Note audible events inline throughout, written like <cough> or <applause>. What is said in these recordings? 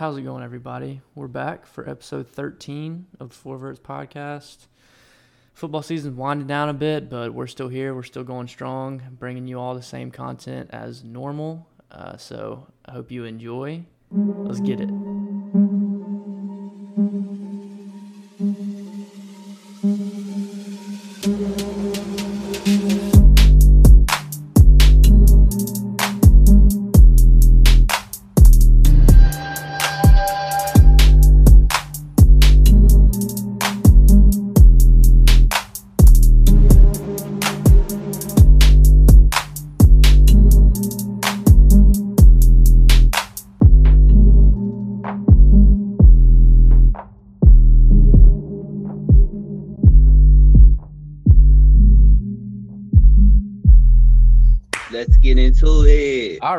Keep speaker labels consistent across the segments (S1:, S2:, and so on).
S1: How's it going, everybody? We're back for episode 13 of Four Verts podcast. Football season's winding down a bit, but we're still here. We're still going strong, bringing you all the same content as normal. Uh, so I hope you enjoy. Let's get it.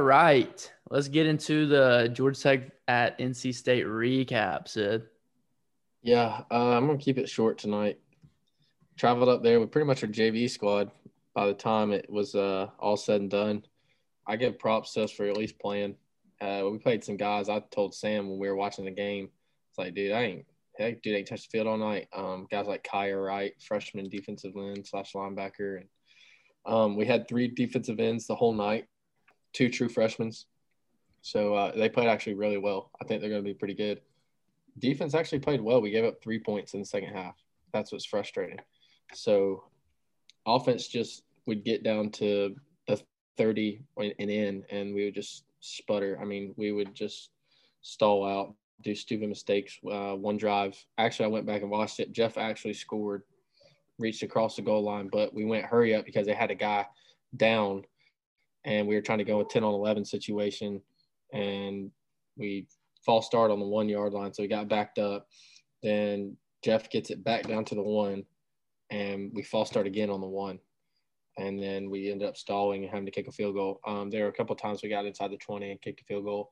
S1: All right, let's get into the Georgia Tech at NC State recap. Sid.
S2: Yeah, uh, I'm gonna keep it short tonight. Traveled up there with pretty much our JV squad. By the time it was uh, all said and done, I give props to us for at least playing. Uh, we played some guys. I told Sam when we were watching the game, it's like, dude, I ain't, heck, dude, ain't touched the field all night. Um, guys like Kaya Wright, freshman defensive end slash linebacker, and um, we had three defensive ends the whole night, two true freshmen. So uh, they played actually really well. I think they're going to be pretty good. Defense actually played well. We gave up three points in the second half. That's what's frustrating. So offense just would get down to the 30 and in, and we would just sputter. I mean, we would just stall out, do stupid mistakes. Uh, one drive, actually, I went back and watched it. Jeff actually scored, reached across the goal line, but we went hurry up because they had a guy down, and we were trying to go a 10 on 11 situation, and we false start on the one yard line. So we got backed up. Then Jeff gets it back down to the one, and we false start again on the one. And then we ended up stalling and having to kick a field goal. Um, there were a couple times we got inside the 20 and kicked a field goal.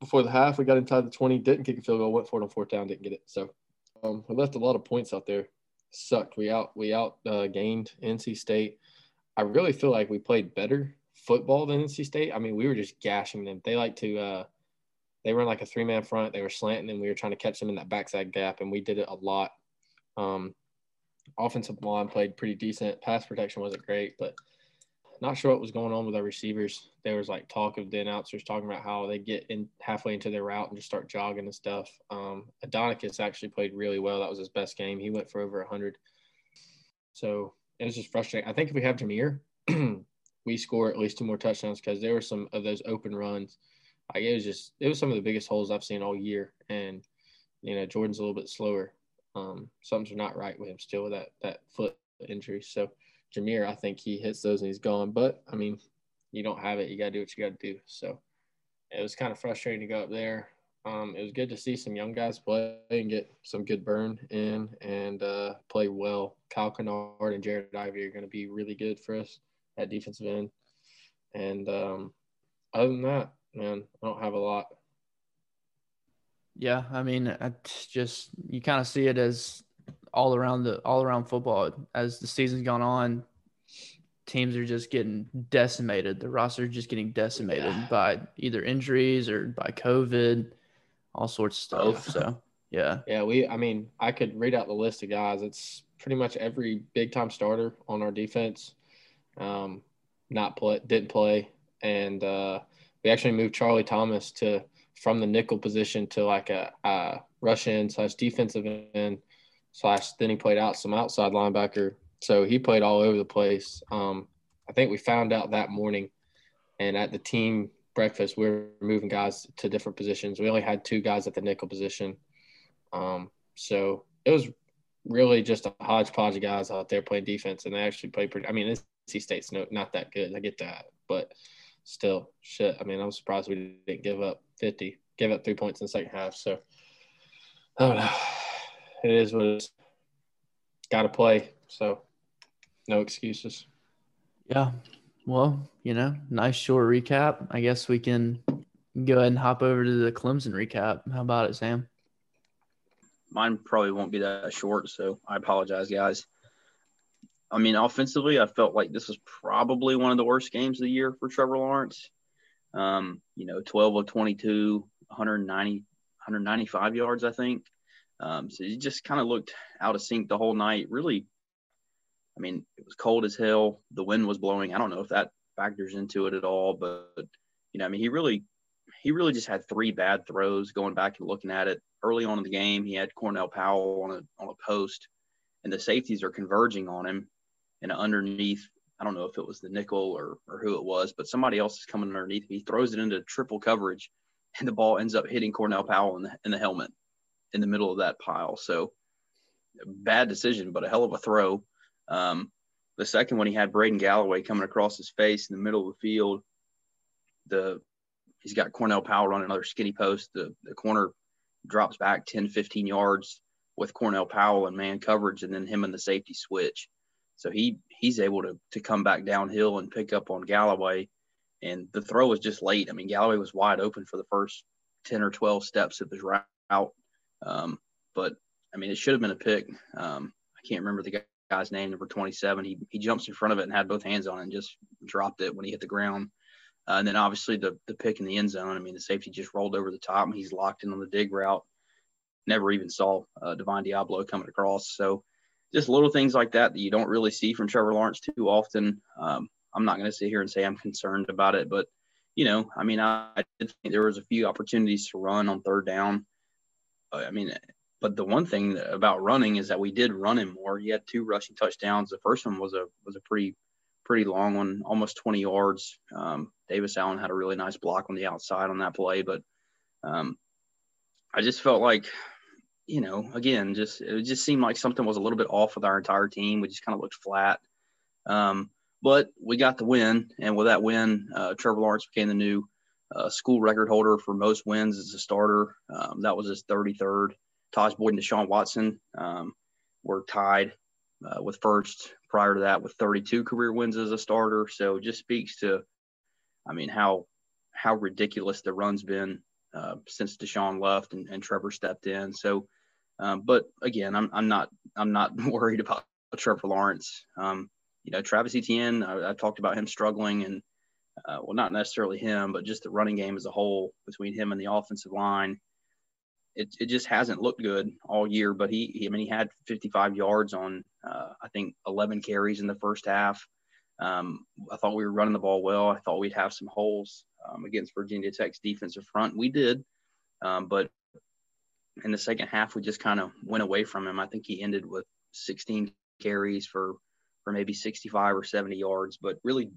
S2: Before the half, we got inside the 20, didn't kick a field goal, went for it on fourth down, didn't get it. So um, we left a lot of points out there. Sucked. We out we out uh, gained NC State. I really feel like we played better football than NC State. I mean, we were just gashing them. They like to uh, they run like a three man front. They were slanting, and we were trying to catch them in that backside gap, and we did it a lot. Um, offensive line played pretty decent. Pass protection wasn't great, but not sure what was going on with our receivers. There was like talk of the announcers talking about how they get in halfway into their route and just start jogging and stuff. Um, Adonicas actually played really well. That was his best game. He went for over 100. So it was just frustrating. I think if we have Jahmyr, <clears throat> we score at least two more touchdowns because there were some of those open runs. Like it was just it was some of the biggest holes I've seen all year, and you know Jordan's a little bit slower. Um, something's not right with him still with that that foot injury. So Jahmyr, I think he hits those and he's gone. But I mean, you don't have it, you got to do what you got to do. So it was kind of frustrating to go up there. Um, it was good to see some young guys play and get some good burn in and uh, play well. Kyle Kennard and Jared Ivey are going to be really good for us at defensive end. And um, other than that, man, I don't have a lot.
S1: Yeah, I mean, it's just you kind of see it as all around the all around football as the season's gone on. Teams are just getting decimated. The roster is just getting decimated
S2: Yeah.
S1: by either injuries or by COVID, all sorts of stuff.
S3: Both.
S1: So yeah, <laughs>
S2: Yeah, we. I mean, I could read out the list of guys. It's pretty much every big time starter on our defense. Um, not play, didn't play, and uh, we actually moved Charlie Thomas to from the nickel position to like a, a rush in slash defensive end slash. Then he played out some outside linebacker, so he played all over the place. Um, I think we found out that morning, and at the team breakfast, we were moving guys to different positions. We only had two guys at the nickel position. Um, so it was really just a hodgepodge of guys out there playing defense, and they actually played pretty. I mean, NC State's no, not that good. I get that, but still, shit. I mean, I'm surprised we didn't give up 50, give up three points in the second half. So I don't know. It is what it is. Got to play. So no excuses.
S1: yeah. Well, you know, nice short recap. I guess we can go ahead and hop over to the Clemson recap. How about it, Sam?
S3: Mine probably won't be that short, so I apologize, guys. I mean, offensively, I felt like this was probably one of the worst games of the year for Trevor Lawrence. Um, you know, 12 of 22, 190, 195 yards, I think. Um, so he just kind of looked out of sync the whole night. Really, I mean, it was cold as hell. The wind was blowing. I don't know if that factors into it at all, but you know, I mean, he really, he really just had three bad throws. Going back and looking at it early on in the game, he had Cornell Powell on a on a post, and the safeties are converging on him, and underneath. I don't know if it was the nickel or, or who it was, but somebody else is coming underneath. He throws it into triple coverage, and the ball ends up hitting Cornell Powell in the, in the helmet in the middle of that pile. So bad decision, but a hell of a throw. Um, the second one, he had Braden Galloway coming across his face in the middle of the field. The he's got Cornell Powell running another skinny post. The the corner drops back 10, 15 yards with Cornell Powell and man coverage, and then him and the safety switch. So he he's able to to come back downhill and pick up on Galloway. And the throw was just late. I mean, Galloway was wide open for the first 10 or 12 steps of his route. Um, but I mean, it should have been a pick. Um, I can't remember the guy's name, number 27. He he jumps in front of it and had both hands on it and just dropped it when he hit the ground. Uh, and then obviously the the pick in the end zone. I mean, the safety just rolled over the top and he's locked in on the dig route. Never even saw uh, Divine Diablo coming across. So just little things like that that you don't really see from Trevor Lawrence too often. Um, I'm not going to sit here and say I'm concerned about it, but you know, I mean, I, I did think there was a few opportunities to run on third down. I mean, but the one thing about running is that we did run him more. He had two rushing touchdowns. The first one was a was a pretty pretty long one, almost 20 yards. Um, Davis Allen had a really nice block on the outside on that play, but um, I just felt like, you know, again, just it just seemed like something was a little bit off with our entire team. We just kind of looked flat. Um, but we got the win, and with that win, uh, Trevor Lawrence became the new uh, school record holder for most wins as a starter. Um, that was his 33rd. Tajh Boyd and Deshaun Watson um, were tied uh, with first prior to that with 32 career wins as a starter. So it just speaks to, I mean, how how ridiculous the run's been uh, since Deshaun left and, and, Trevor stepped in. So, um, but again, I'm, I'm not I'm not <laughs> worried about Trevor Lawrence. Um, you know, Travis Etienne, I, I talked about him struggling and uh, well, not necessarily him, but just the running game as a whole between him and the offensive line. It, it just hasn't looked good all year, but he, he I mean, he had 55 yards on, uh, I think, 11 carries in the first half. Um, I thought we were running the ball well. I thought we'd have some holes um, against Virginia Tech's defensive front. We did, um, but in the second half, we just kind of went away from him. I think he ended with 16 carries for for maybe 65 or 70 yards, but really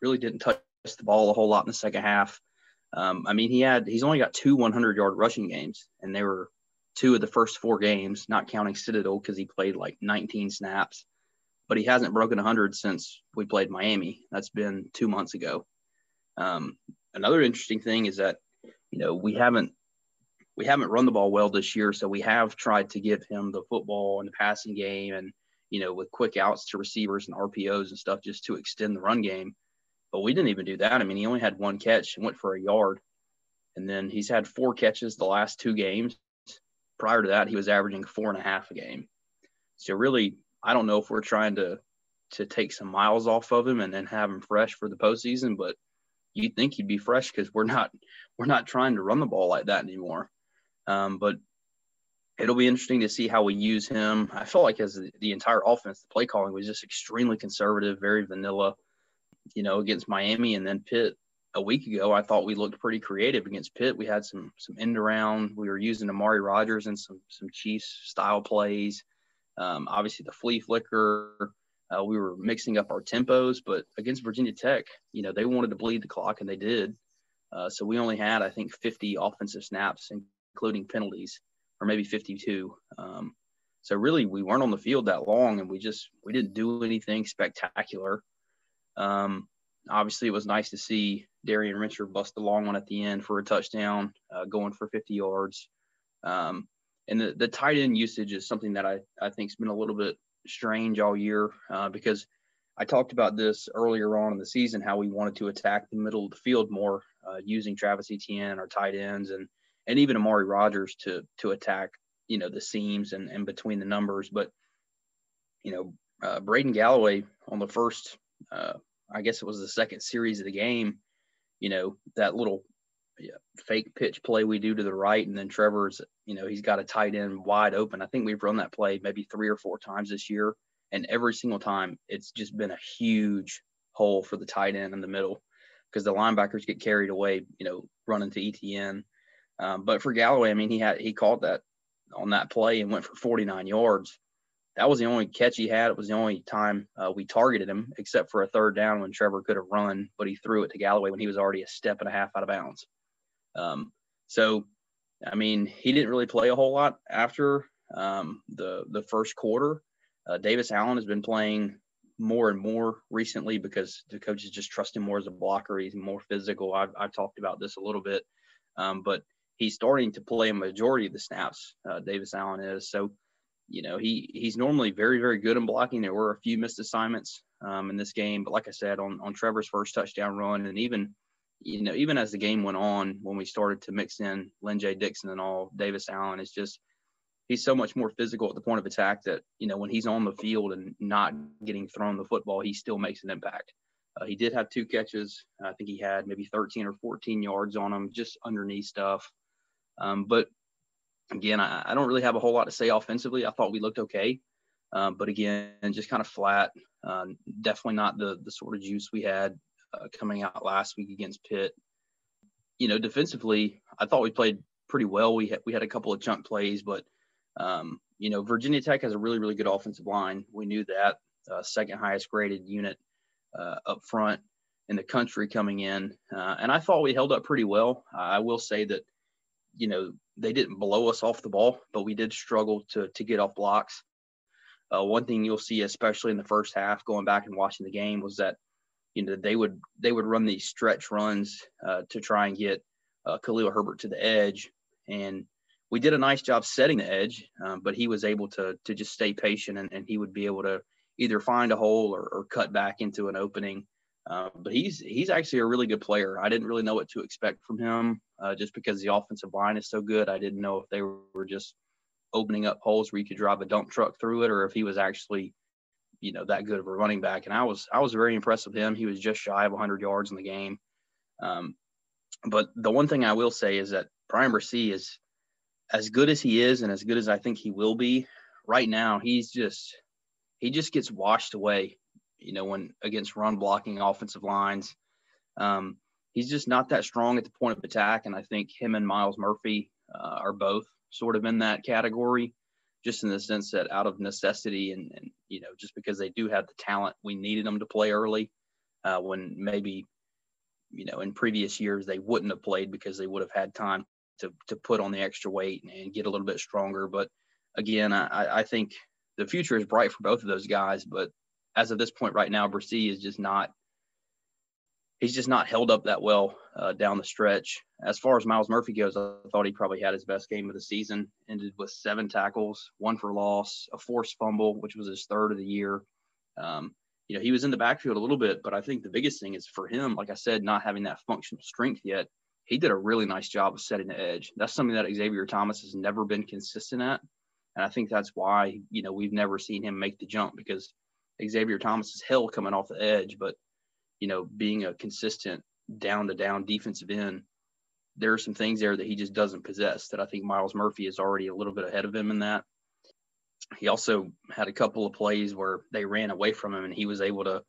S3: really didn't touch the ball a whole lot in the second half. Um, I mean, he had he's only got two 100 yard rushing games, and they were two of the first four games, not counting Citadel because he played like 19 snaps. But he hasn't broken 100 since we played Miami. That's been two months ago. Um, another interesting thing is that you know we haven't we haven't run the ball well this year, so we have tried to give him the football and the passing game, and you know with quick outs to receivers and RPOs and stuff just to extend the run game. But we didn't even do that. I mean, he only had one catch and went for a yard. And then he's had four catches the last two games. Prior to that, he was averaging four and a half a game. So really, I don't know if we're trying to to take some miles off of him and then have him fresh for the postseason, but you'd think he'd be fresh because we're not we're not trying to run the ball like that anymore. Um, but it'll be interesting to see how we use him. I felt like as the entire offense, the play calling was just extremely conservative, very vanilla you know, against Miami and then Pitt a week ago, I thought we looked pretty creative against Pitt. We had some some end around. We were using Amari Rodgers and some some Chiefs style plays. Um, obviously, the flea flicker. Uh, we were mixing up our tempos, but against Virginia Tech, you know, they wanted to bleed the clock, and they did. Uh, so we only had, I think, 50 offensive snaps, including penalties, or maybe 52. Um, so really, we weren't on the field that long, and we just we didn't do anything spectacular. Um, obviously, it was nice to see Darien Rencher bust a long one at the end for a touchdown, uh, going for 50 yards. Um, and the, the tight end usage is something that I, I think has been a little bit strange all year uh, because I talked about this earlier on in the season, how we wanted to attack the middle of the field more uh, using Travis Etienne, our tight ends, and and even Amari Rodgers to to attack, you know, the seams and, and between the numbers. But, you know, uh, Braden Galloway on the first uh, I guess it was the second series of the game, you know, that little yeah, fake pitch play we do to the right, and then Trevor's, you know, he's got a tight end wide open. I think we've run that play maybe three or four times this year, and every single time it's just been a huge hole for the tight end in the middle because the linebackers get carried away, you know, running to Etienne. Um, but for Galloway, I mean, he had he caught that on that play and went for 49 yards. That was the only catch he had. It was the only time uh, we targeted him, except for a third down when Trevor could have run, but he threw it to Galloway when he was already a step and a half out of bounds. Um, so, I mean, he didn't really play a whole lot after um, the the first quarter. Uh, Davis Allen has been playing more and more recently because the coaches just trust him more as a blocker. He's more physical. I've, I've talked about this a little bit, um, but he's starting to play a majority of the snaps. Uh, Davis Allen is so. You know, he he's normally very very good in blocking. There were a few missed assignments um, in this game, but like I said, on on Trevor's first touchdown run, and even you know even as the game went on, when we started to mix in Lyn-J Dixon and all, Davis Allen is just he's so much more physical at the point of attack that you know when he's on the field and not getting thrown the football, he still makes an impact. Uh, he did have two catches. I think he had maybe 13 or 14 yards on him, just underneath stuff. Um, but again, I, I, don't really have a whole lot to say offensively. I thought we looked okay, um, but again, just kind of flat. Uh, definitely not the the sort of juice we had uh, coming out last week against Pitt. You know, defensively, I thought we played pretty well. We had we had a couple of chunk plays, but um, you know, Virginia Tech has a really, really good offensive line. We knew that. Uh, second highest graded unit uh, up front in the country coming in. Uh, and I thought we held up pretty well. I will say that, you know, they didn't blow us off the ball, but we did struggle to, to get off blocks. Uh, one thing you'll see, especially in the first half, going back and watching the game, was that, you know, they would they would run these stretch runs uh, to try and get uh, Khalil Herbert to the edge. And we did a nice job setting the edge, um, but he was able to to just stay patient and, and he would be able to either find a hole or, or cut back into an opening. Uh, but he's he's actually a really good player. I didn't really know what to expect from him uh, just because the offensive line is so good. I didn't know if they were just opening up holes where you could drive a dump truck through it, or if he was actually, you know, that good of a running back. And I was I was very impressed with him. He was just shy of 100 yards in the game. Um, but the one thing I will say is that Bryan Bresee is as good as he is and as good as I think he will be, right now he's just he just gets washed away. You know, when against run blocking offensive lines, um, he's just not that strong at the point of attack. And I think him and Myles Murphy uh, are both sort of in that category, just in the sense that out of necessity and, and you know just because they do have the talent, we needed them to play early uh, when maybe you know in previous years they wouldn't have played because they would have had time to to put on the extra weight and get a little bit stronger. But again, I, I think the future is bright for both of those guys. But as of this point right now, Bresee is just not he's just not held up that well uh, down the stretch. As far as Myles Murphy goes, I thought he probably had his best game of the season. Ended with seven tackles, one for loss, a forced fumble, which was his third of the year. Um, you know, he was in the backfield a little bit, but I think the biggest thing is for him, like I said, not having that functional strength yet he did a really nice job of setting the edge. That's something that Xavier Thomas has never been consistent at. And I think that's why, you know, we've never seen him make the jump because Xavier Thomas is hell coming off the edge, but, you know, being a consistent down to down defensive end, there are some things there that he just doesn't possess that I think Myles Murphy is already a little bit ahead of him in that. He also had a couple of plays where they ran away from him and he was able to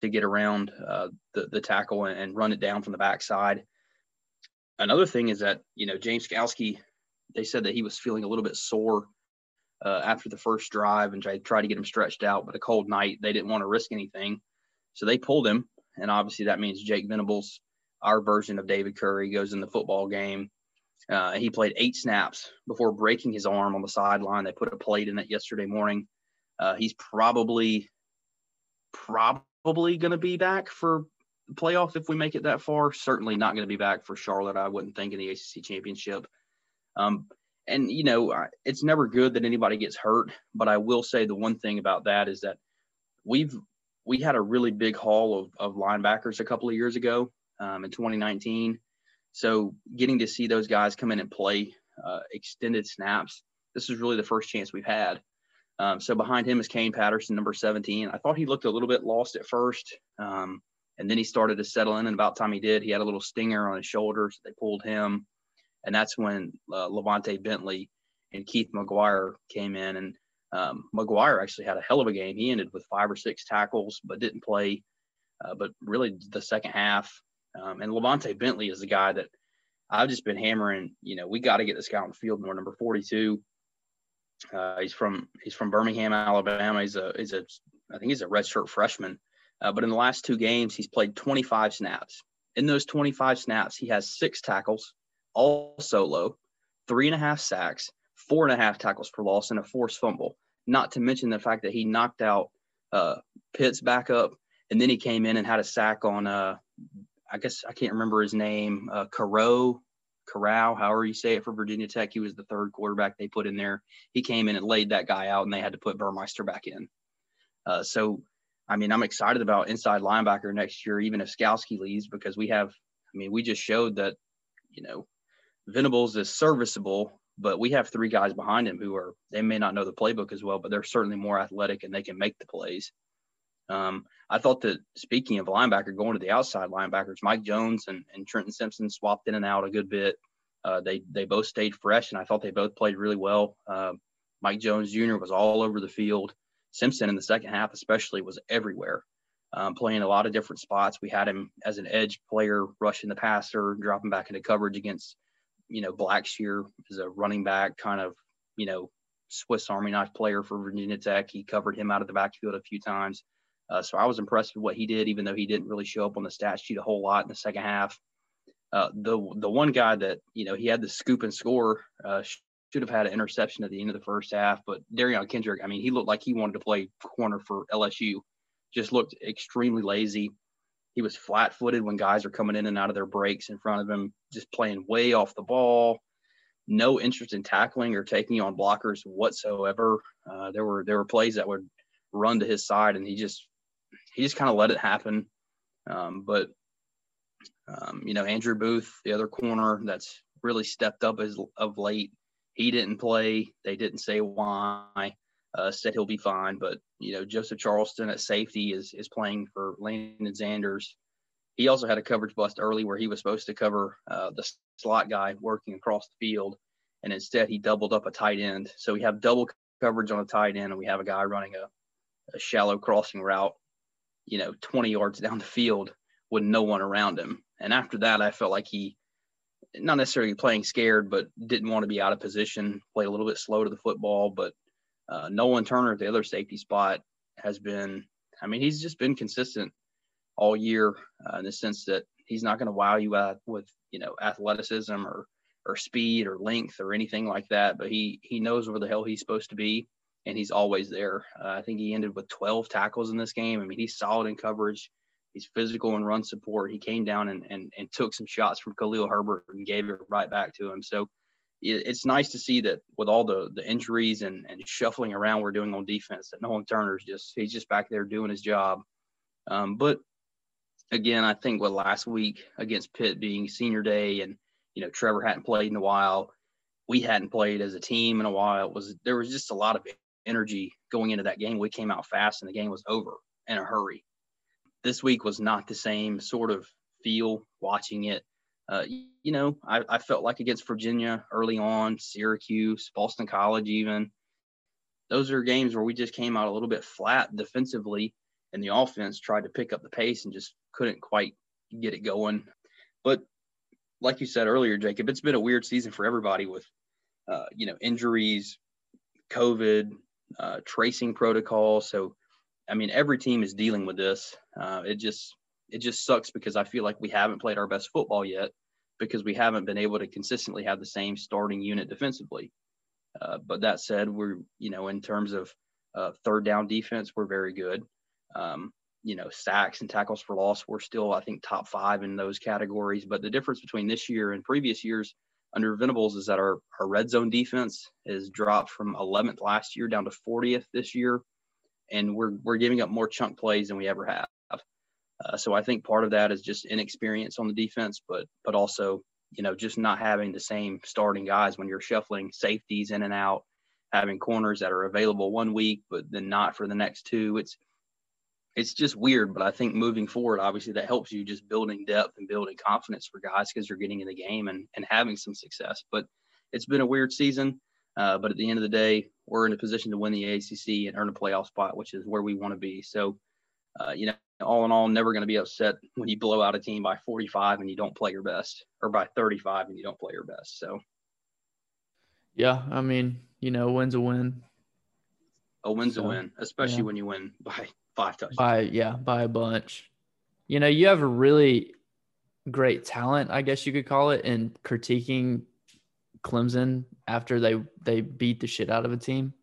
S3: to get around uh, the, the tackle and, and run it down from the backside another thing is that you know James Skalski, they said that he was feeling a little bit sore uh, after the first drive and tried, tried to get him stretched out, but a cold night they didn't want to risk anything, so they pulled him, and obviously that means Jake Venables, our version of David Curry, goes in the football game. Uh, he played eight snaps before breaking his arm on the sideline. They put a plate in it yesterday morning. Uh, he's probably probably going to be back for the playoff if we make it that far. Certainly not going to be back for Charlotte. I wouldn't think in the ACC championship. Um, and you know, it's never good that anybody gets hurt. But I will say the one thing about that is that we've we had a really big haul of, of linebackers a couple of years ago um, in 2019. So getting to see those guys come in and play uh, extended snaps, this is really the first chance we've had. Um, so behind him is Kane Patterson, number 17. I thought he looked a little bit lost at first. Um, And then he started to settle in. And about time he did, he had a little stinger on his shoulder. So they pulled him. And that's when uh, LaVonta Bentley and Keith Maguire came in. And um, Maguire actually had a hell of a game. He ended with five or six tackles, but didn't play. Uh, but really, the second half. Um, and LaVonta Bentley is the guy that I've just been hammering. You know, we got to get this guy on the field more. Number 42. Uh, he's from he's from Birmingham, Alabama. He's a he's a I think he's a redshirt freshman. Uh, but in the last two games, he's played 25 snaps. In those 25 snaps, he has six tackles, all solo, three and a half sacks, four and a half tackles for loss, and a forced fumble. Not to mention the fact that he knocked out uh, Pitt's backup, and then he came in and had a sack on, uh, I guess I can't remember his name, uh, Caro, Corral, however you say it for Virginia Tech. He was the third quarterback they put in there. He came in and laid that guy out, and they had to put Burmeister back in. Uh, so, I mean, I'm excited about inside linebacker next year, even if Skalski leaves, because we have, I mean, we just showed that, you know, Venables is serviceable, but we have three guys behind him who are they may not know the playbook as well, but they're certainly more athletic and they can make the plays. Um, I thought that speaking of linebacker, going to the outside linebackers, Mike Jones and, and Trenton Simpson swapped in and out a good bit. Uh, they they both stayed fresh, and I thought they both played really well. Uh, Mike Jones Jr. was all over the field. Simpson in the second half, especially, was everywhere, um, playing a lot of different spots. We had him as an edge player, rushing the passer, dropping back into coverage against you know, Blackshear is a running back, kind of, you know, Swiss Army knife player for Virginia Tech. He covered him out of the backfield a few times. Uh, so I was impressed with what he did, even though he didn't really show up on the stat sheet a whole lot in the second half. Uh, the the one guy that you know he had the scoop and score uh, should have had an interception at the end of the first half, but Derion Kendrick, I mean, he looked like he wanted to play corner for LSU. Just looked extremely lazy. He was flat footed when guys were coming in and out of their breaks in front of him, just playing way off the ball. No interest in tackling or taking on blockers whatsoever. Uh, there were there were plays that would run to his side, and he just he just kind of let it happen. Um, but um, you know, Andrew Booth, the other corner that's really stepped up as of late, he didn't play. They didn't say why. Uh, said he'll be fine, but you know, Joseph Charleston at safety is is playing for Lannden Zanders. He also had a coverage bust early where he was supposed to cover uh, the slot guy working across the field, and instead he doubled up a tight end. So we have double coverage on a tight end, and we have a guy running a, a shallow crossing route, you know, 20 yards down the field with no one around him. And after that, I felt like he, not necessarily playing scared, but didn't want to be out of position, played a little bit slow to the football, but uh, Nolan Turner, the other safety spot, has been, I mean, he's just been consistent all year uh, in the sense that he's not going to wow you out with, you know, athleticism or, or speed or length or anything like that. But he, he knows where the hell he's supposed to be and he's always there. Uh, I think he ended with 12 tackles in this game. I mean, he's solid in coverage. He's physical and run support. He came down and, and, and took some shots from Khalil Herbert and gave it right back to him. So it's nice to see that with all the the injuries and, and shuffling around we're doing on defense, that Nolan Turner's just he's just back there doing his job. Um, but again, I think with last week against Pitt being senior day and you know Trevor hadn't played in a while, we hadn't played as a team in a while. Was there was just a lot of energy going into that game. We came out fast and the game was over in a hurry. This week was not the same sort of feel watching it uh, you know, I, I, felt like against Virginia early on, Syracuse, Boston College, even those are games where we just came out a little bit flat defensively, and the offense tried to pick up the pace and just couldn't quite get it going. But like you said earlier, Jacob, it's been a weird season for everybody with, uh, you know, injuries, COVID, uh, tracing protocol. So, I mean, every team is dealing with this. Uh, it just it just sucks because I feel like we haven't played our best football yet because we haven't been able to consistently have the same starting unit defensively. Uh, but that said, we're you know in terms of uh, third down defense, we're very good. Um, you know, sacks and tackles for loss, we're still I think top five in those categories. But the difference between this year and previous years under Venables is that our our red zone defense is dropped from 11th last year down to 40th this year, and we're we're giving up more chunk plays than we ever have. Uh, so I think part of that is just inexperience on the defense, but but also you know just not having the same starting guys when you're shuffling safeties in and out, having corners that are available one week but then not for the next two. It's it's just weird. But I think moving forward, obviously, that helps you just building depth and building confidence for guys because you're getting in the game and, and having some success. But it's been a weird season. Uh, but at the end of the day, we're in a position to win the ACC and earn a playoff spot, which is where we want to be. So, uh, you know, all in all, never going to be upset when you blow out a team by 45 and you don't play your best, or by 35 and you don't play your best. So,
S1: yeah, I mean, you know, win's a win.
S3: A win's so, a win, especially yeah. when you win by <laughs> five touchdowns.
S1: By yeah, by a bunch. You know, you have a really great talent, I guess you could call it, in critiquing Clemson after they they beat the shit out of a team.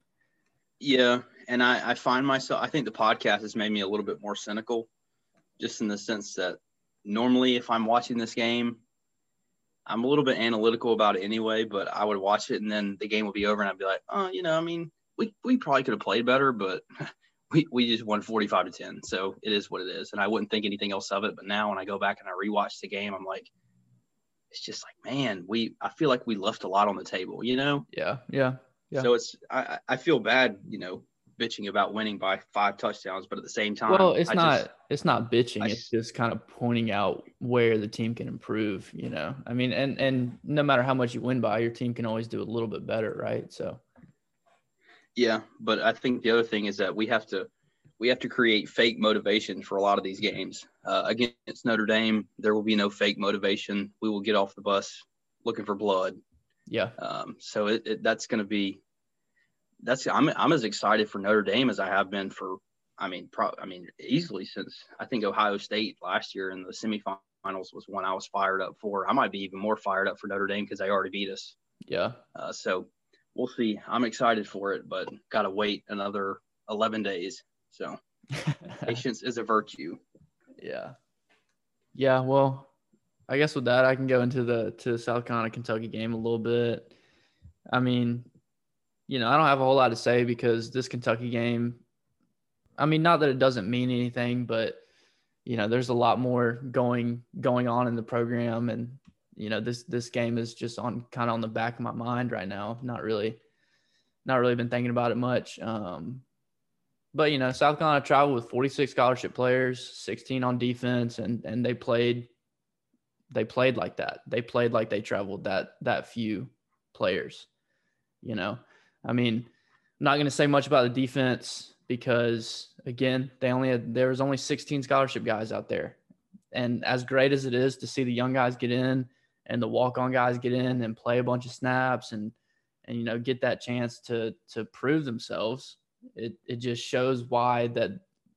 S3: Yeah, and I, I find myself. I think the podcast has made me a little bit more cynical, just in the sense that normally if I'm watching this game, I'm a little bit analytical about it anyway. But I would watch it and then the game would be over, and I'd be like, oh, you know, I mean, we we probably could have played better, but. <laughs> We, we just won 45 to 10. So it is what it is. And I wouldn't think anything else of it. But now when I go back and I rewatch the game, I'm like, it's just like, man, we I feel like we left a lot on the table, you know?
S1: Yeah, yeah, yeah.
S3: So it's I I feel bad, you know, bitching about winning by five touchdowns, but at the same time,
S1: well, it's I not just, it's not bitching. I, it's just kind of pointing out where the team can improve. You know, I mean, and and no matter how much you win by, your team can always do a little bit better, right? So.
S3: Yeah, but I think the other thing is that we have to we have to create fake motivation for a lot of these games. Uh, against Notre Dame, there will be no fake motivation. We will get off the bus looking for blood.
S1: Yeah.
S3: Um, so it, it, that's going to be that's I'm I'm as excited for Notre Dame as I have been for I mean pro, I mean easily since I think Ohio State last year in the semifinals was one I was fired up for. I might be even more fired up for Notre Dame because they already beat us.
S1: Yeah.
S3: Uh, so we'll see. I'm excited for it, but got to wait another 11 days. So <laughs> patience is a virtue.
S1: Yeah. Yeah. Well, I guess with that, I can go into the to the South Carolina Kentucky game a little bit. I mean, you know, I don't have a whole lot to say because this Kentucky game, I mean, not that it doesn't mean anything, but you know, there's a lot more going going on in the program, and you know, this this game is just on kind of on the back of my mind right now. Not really, not really been thinking about it much. Um, but you know, South Carolina traveled with 46 scholarship players, 16 on defense, and and they played they played like that. They played like they traveled that that few players. You know, I mean, I'm not going to say much about the defense because again, they only had there was only 16 scholarship guys out there, and as great as it is to see the young guys get in and the walk on guys get in and play a bunch of snaps and and you know get that chance to to prove themselves it it just shows why that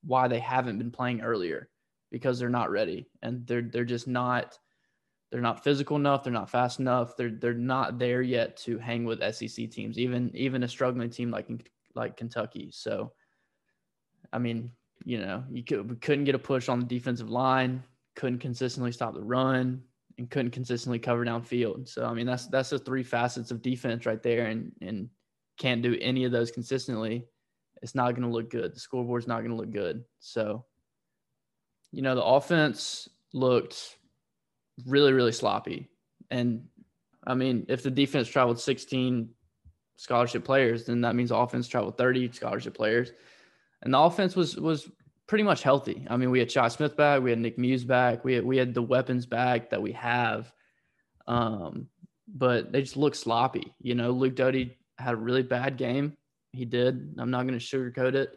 S1: why they haven't been playing earlier because they're not ready and they're they're just not they're not physical enough they're not fast enough they're they're not there yet to hang with SEC teams even even a struggling team like like Kentucky so I mean you know you could we couldn't get a push on the defensive line couldn't consistently stop the run and couldn't consistently cover downfield so I mean that's that's the three facets of defense right there and and can't do any of those consistently it's not going to look good. The scoreboard's not going to look good. So, you know, the offense looked really, really sloppy. And I mean, if the defense traveled 16 scholarship players, then that means offense traveled 30 scholarship players. And the offense was was pretty much healthy. I mean, we had Shi Smith back, we had Nick Muse back, we had, we had the weapons back that we have. Um, but they just look sloppy. You know, Luke Doty had a really bad game. He did. I'm not going to sugarcoat it.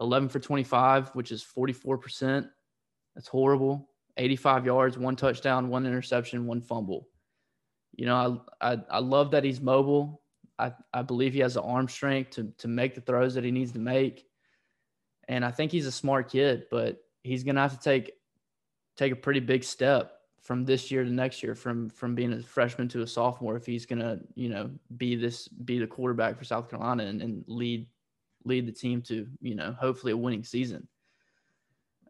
S1: 11 for 25, which is 44%. That's horrible. 85 yards, one touchdown, one interception, one fumble. You know, I, I, I love that he's mobile. I, I believe he has the arm strength to, to make the throws that he needs to make. And I think he's a smart kid, but he's going to have to take take a pretty big step from this year to next year from from being a freshman to a sophomore if he's gonna you know be this be the quarterback for South Carolina and, and lead lead the team to you know hopefully a winning season.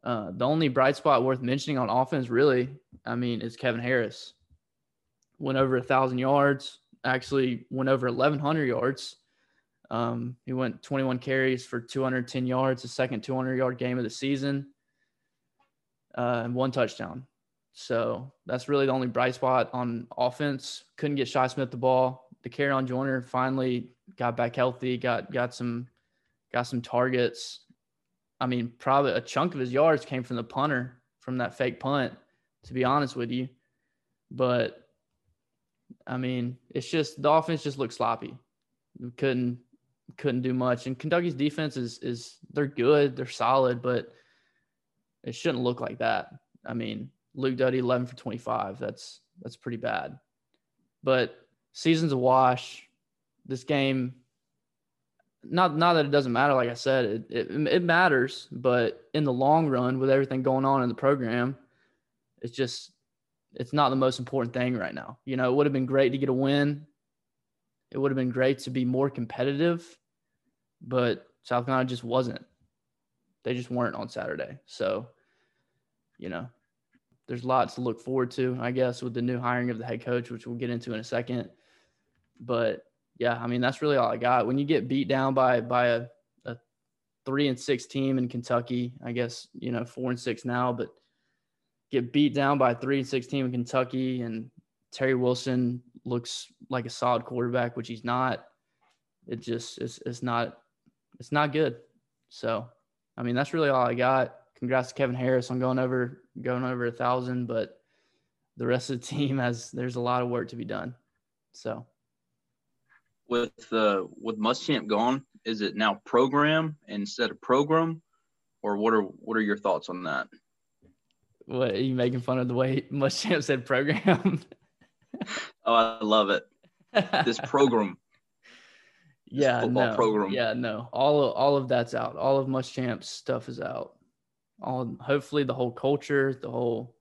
S1: Uh, the only bright spot worth mentioning on offense, really, I mean, is Kevin Harris. Went over a thousand yards. Actually, went over 1,100 yards. Um, he went 21 carries for 210 yards, the second 200 yard game of the season, uh, and one touchdown. So that's really the only bright spot on offense. Couldn't get Shi Smith the ball. Dakereon Joyner finally got back healthy, got got some got some targets. I mean, probably a chunk of his yards came from the punter from that fake punt, to be honest with you. But I mean, it's just the offense just looked sloppy. Couldn't couldn't do much. And Kentucky's defense is is they're good, they're solid, but it shouldn't look like that. I mean, Luke Doty 11 for 25. That's that's pretty bad. But season's a wash. This game not not that it doesn't matter like I said, it, it it matters, but in the long run with everything going on in the program, it's just it's not the most important thing right now. You know, it would have been great to get a win. It would have been great to be more competitive, but South Carolina just wasn't. They just weren't on Saturday. So, you know, there's lots to look forward to, I guess, with the new hiring of the head coach, which we'll get into in a second. But yeah, I mean, that's really all I got. When you get beat down by by a, a three and six team in Kentucky, I guess, you know, four and six now, but get beat down by a three and six team in Kentucky and Terry Wilson looks like a solid quarterback, which he's not. It just it's it's not it's not good. So I mean that's really all I got. Congrats to Kevin Harris on going over going over a thousand, but the rest of the <laughs> team has there's a lot of work to be done. So
S3: with uh with Muschamp gone, is it now program instead of program, or what are what are your thoughts on that?
S1: What are you making fun of the way <laughs> Muschamp said program? <laughs>
S3: oh, I love it. This program. <laughs>
S1: yeah, football no, program. Yeah, no. All of all of that's out. All of Muschamp's stuff is out. All hopefully the whole culture, the whole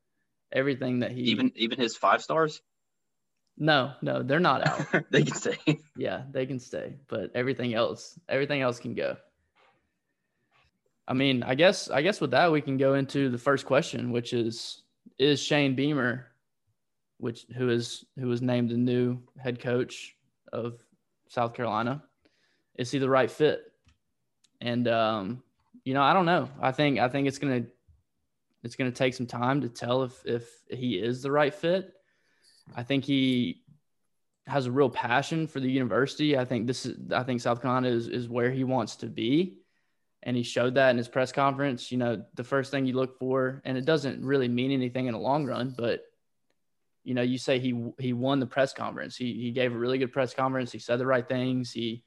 S1: everything that he
S3: even even his five stars.
S1: No, no, they're not out. <laughs>
S3: they can stay.
S1: Yeah, they can stay, but everything else, everything else can go. I mean, I guess I guess with that we can go into the first question, which is is Shane Beamer, which who is who was named the new head coach of South Carolina, is he the right fit? And um, you know, I don't know. I think I think it's gonna it's gonna take some time to tell if if he is the right fit. I think he has a real passion for the university. I think this is I think South Carolina is, is where he wants to be. And he showed that in his press conference. You know, the first thing you look for, and it doesn't really mean anything in the long run, but you know, you say he he won the press conference. He he gave a really good press conference. He said the right things. He,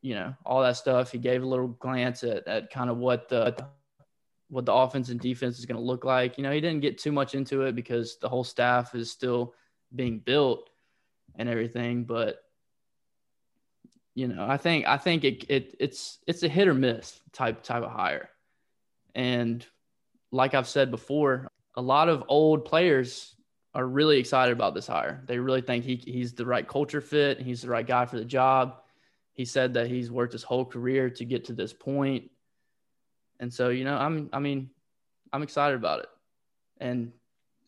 S1: you know, all that stuff. He gave a little glance at, at kind of what the what the offense and defense is going to look like. You know, he didn't get too much into it because the whole staff is still being built and everything. But you know, I think I think it, it it's it's a hit or miss type type of hire. And like I've said before, a lot of old players are really excited about this hire. They really think he he's the right culture fit. He's the right guy for the job. He said that he's worked his whole career to get to this point and so, you know, I'm, I mean, I'm excited about it. And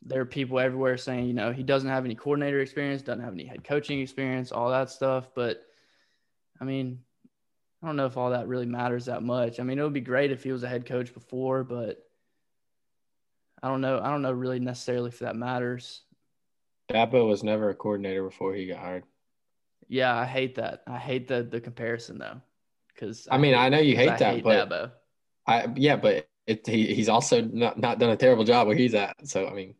S1: there are people everywhere saying, you know, he doesn't have any coordinator experience, doesn't have any head coaching experience, all that stuff. But I mean, I don't know if all that really matters that much. I mean, it would be great if he was a head coach before, but I don't know. I don't know really necessarily if that matters.
S2: Dabo was never a coordinator before he got hired.
S1: Yeah, I hate that. I hate the the comparison though, because
S2: I, I, mean, I know you hate that, hate but Dabo. I yeah, but it, he, he's also not, not done a terrible job where he's at. So I mean,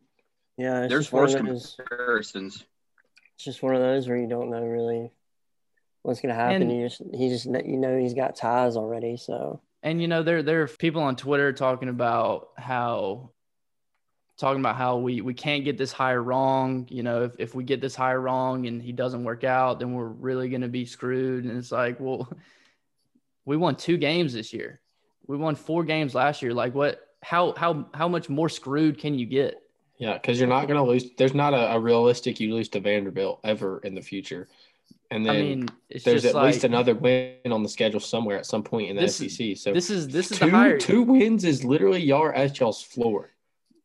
S4: yeah,
S3: there's worse comparisons.
S4: It's just one of those where you don't know really what's going to happen. And, you just he just you know he's got ties already. So
S1: and you know there there are people on Twitter talking about how talking about how we we can't get this hire wrong. You know, if if we get this hire wrong and he doesn't work out, then we're really going to be screwed. And it's like, well, we won two games this year. We won four games last year. Like what? How how how much more screwed can you get?
S2: Yeah, because you're not going to lose. There's not a, a, realistic you lose to Vanderbilt ever in the future. And then I mean, there's at like, least another win on the schedule somewhere at some point in the SEC. So
S1: this is this is
S2: two,
S1: the higher
S2: two wins is literally y'all at y'all's floor.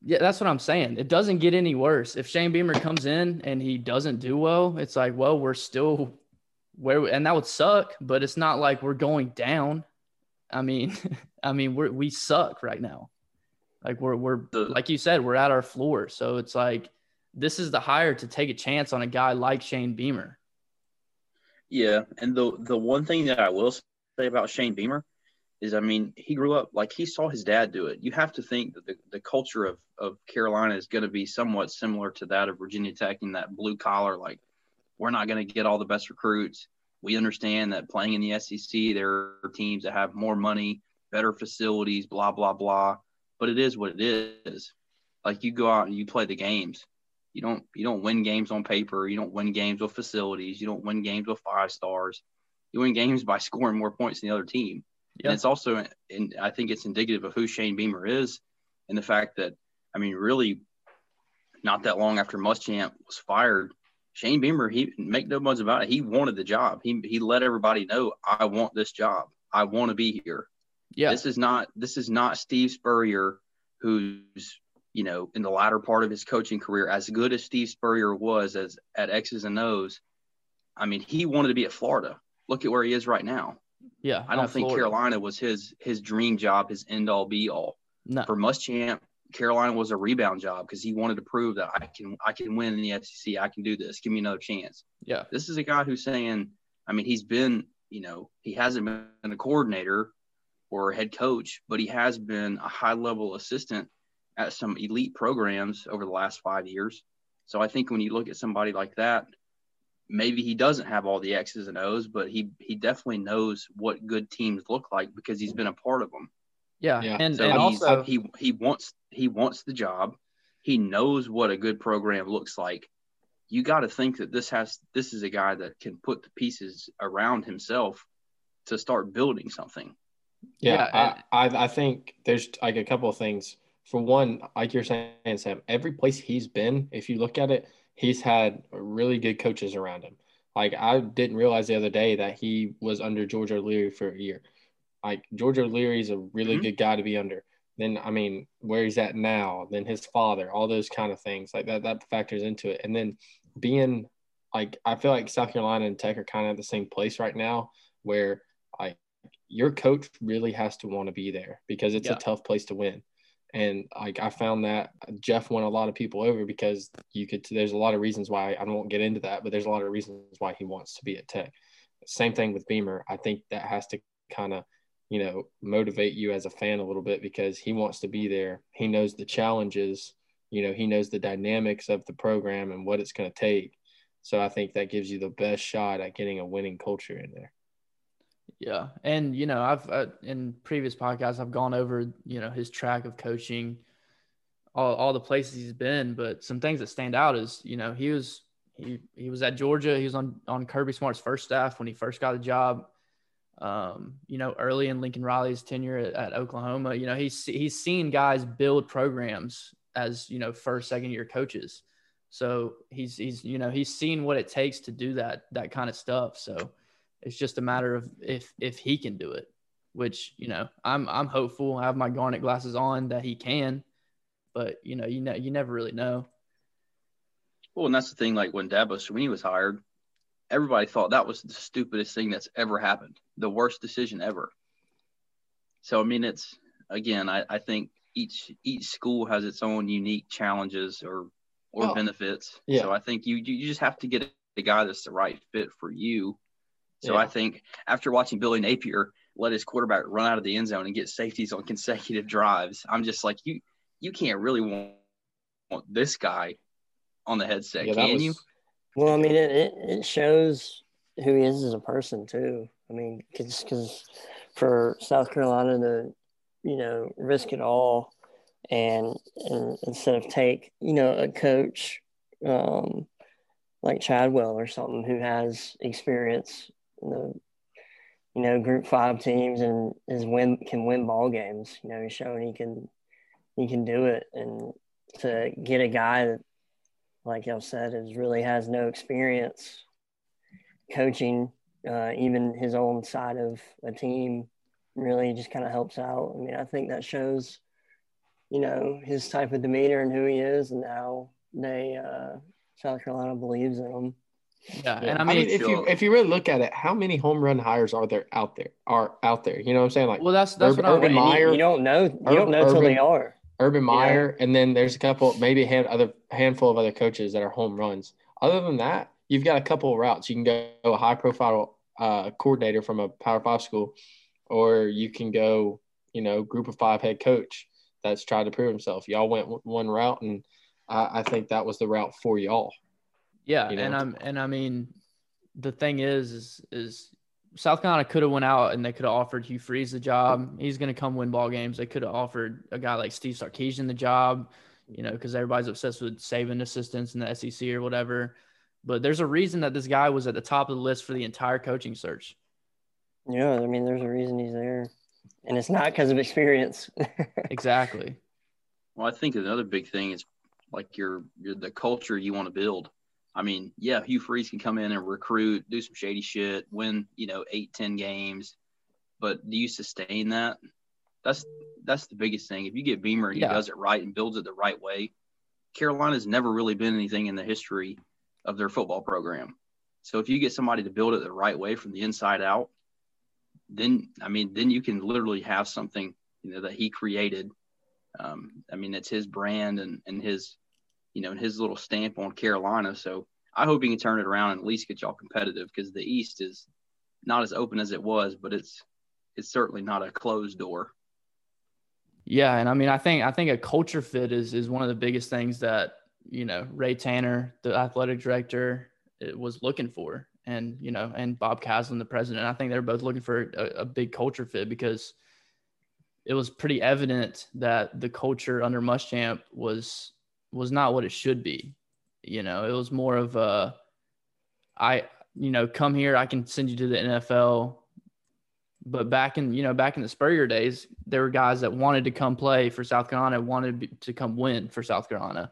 S1: Yeah, that's what I'm saying. It doesn't get any worse. If Shane Beamer comes in and he doesn't do well, it's like, well, we're still where, and that would suck. But it's not like we're going down. I mean, <laughs> I mean, we we suck right now. Like we're we're like you said, we're at our floor. So it's like this is the hire to take a chance on a guy like Shane Beamer.
S3: Yeah, and the the one thing that I will say about Shane Beamer is I mean, he grew up like he saw his dad do it. You have to think that the, the culture of, of Carolina is going to be somewhat similar to that of Virginia Tech in that blue collar, like we're not going to get all the best recruits. We understand that playing in the SEC, there are teams that have more money, better facilities, blah, blah, blah. But it is what it is. Like you go out and you play the games. You don't you don't win games on paper. You don't win games with facilities. You don't win games with five stars. You win games by <laughs> scoring more points than the other team. Yeah. And it's also, and I think it's indicative of who Shane Beamer is, and the fact that, I mean, really, not that long after Muschamp was fired, Shane Beamer, he make no bones about it, he wanted the job. He he let everybody know, I want this job. I want to be here. Yeah. This is not this is not Steve Spurrier, who's you know in the latter part of his coaching career, as good as Steve Spurrier was as at X's and O's. I mean, he wanted to be at Florida. Look at where he is right now.
S1: Yeah,
S3: I don't think Florida. Carolina was his his dream job, his end all be all. No. For Muschamp, Carolina was a rebound job because he wanted to prove that I can I can win in the SEC. I can do this. Give me another chance.
S1: Yeah.
S3: This is a guy who's saying, I mean, he's been, you know, he hasn't been a coordinator or a head coach, but he has been a high level assistant at some elite programs over the last five years. So I think when you look at somebody like that, maybe he doesn't have all the X's and O's, but he he definitely knows what good teams look like because he's been a part of them.
S1: Yeah, yeah. and, so and also
S3: he he wants he wants the job. He knows what a good program looks like. You got to think that this has this is a guy that can put the pieces around himself to start building something.
S2: Yeah, yeah I, I I think there's like a couple of things. For one, like you're saying, Sam, every place he's been, if you look at it, he's had really good coaches around him. Like I didn't realize the other day that he was under George O'Leary for a year. Like George O'Leary is a really mm-hmm. good guy to be under. Then I mean, where he's at now, then his father, all those kind of things like that that factors into it. And then being like I feel like South Carolina and Tech are kind of at the same place right now where like your coach really has to want to be there because it's yeah. a tough place to win. And like I found that Geoff won a lot of people over because you could. There's a lot of reasons why I won't get into that, but there's a lot of reasons why he wants to be at Tech. Same thing with Beamer. I think that has to kind of, you know, motivate you as a fan a little bit because he wants to be there. He knows the challenges. You know, he knows the dynamics of the program and what it's going to take. So I think that gives you the best shot at getting a winning culture in there.
S1: Yeah, and you know, I've uh, in previous podcasts I've gone over you know his track of coaching, all all the places he's been, but some things that stand out is you know he was he he was at Georgia, he was on on Kirby Smart's first staff when he first got the job. Um, you know, early in Lincoln Riley's tenure at, at Oklahoma, you know he's he's seen guys build programs as you know first second year coaches. So he's he's you know he's seen what it takes to do that that kind of stuff. So it's just a matter of if if he can do it, which you know I'm I'm hopeful. I have my Garnet glasses on that he can, but you know you know you never really know.
S3: Well, and that's the thing. Like when Dabo Swinney was hired, everybody thought that was the stupidest thing that's ever happened, the worst decision ever. So I mean, it's again, I, I think each each school has its own unique challenges or or oh, benefits. Yeah. So I think you you just have to get a guy that's the right fit for you so yeah. I think after watching Billy Napier let his quarterback run out of the end zone and get safeties on <laughs> consecutive drives, I'm just like you you can't really want, want this guy on the headset, yeah, can was... you?
S4: Well, I mean, it, it, it shows who he is as a person too. I mean, because for South Carolina to you know risk it all and, and instead of take you know a coach um, like Chadwell or something who has experience in the you know group five teams and is win can win ball games. You know, he's showing he can he can do it, and to get a guy that, like y'all said, is really has no experience coaching, uh, even his own side of a team, really just kind of helps out. I mean, I think that shows, you know, his type of demeanor and who he is, and how they uh, South Carolina believes in him.
S1: Yeah, and I mean, I mean
S2: if you if you really look at it, how many home run hires are there out there? Are out there? You know what I'm saying? Like,
S1: well, that's that's
S2: Urban,
S1: what
S2: Urban Meyer.
S4: You, don't know. You don't know until they are.
S2: Urban Meyer, and then there's a couple, maybe a hand, other handful of other coaches that are home runs. Other than that, you've got a couple of routes. You can go a high profile uh, coordinator from a Power Five school, or you can go, you know, group of five head coach that's tried to prove himself. Y'all went one route, and I, I think that was the route for y'all.
S1: Yeah, you know? and I'm and I mean, the thing is, is is South Carolina could have went out and they could have offered Hugh Freeze the job. He's going to come win ball games. They could have offered a guy like Steve Sarkisian the job, you know, because everybody's obsessed with saving assistants in the SEC or whatever. But there's a reason that this guy was at the top of the list for the entire coaching search.
S4: Yeah, I mean, there's a reason he's there, and it's not because of experience. <laughs>
S1: exactly.
S3: Well, I think another big thing is like your your the culture you want to build. I mean, yeah, Hugh Freeze can come in and recruit, do some shady shit, win, you know, eight, ten games, but do you sustain that? That's that's the biggest thing. If you get Beamer and yeah. he does it right and builds it the right way, Carolina's never really been anything in the history of their football program. So if you get somebody to build it the right way from the inside out, then I mean, then you can literally have something you know that he created. Um, I mean, it's his brand and and his you know, and his little stamp on Carolina. So I hope he can turn it around and at least get y'all competitive because the East is not as open as it was, but it's it's certainly not a closed door.
S1: Yeah, and I mean, I think I think a culture fit is is one of the biggest things that you know Ray Tanner, the athletic director, eh, was looking for, and you know, and Bob Caslen, the president. I think they're both looking for a, a big culture fit because it was pretty evident that the culture under Muschamp was was not what it should be. You know, it was more of a, I, you know, come here, I can send you to the NFL. But back in, you know, back in the Spurrier days, there were guys that wanted to come play for South Carolina, wanted to come win for South Carolina.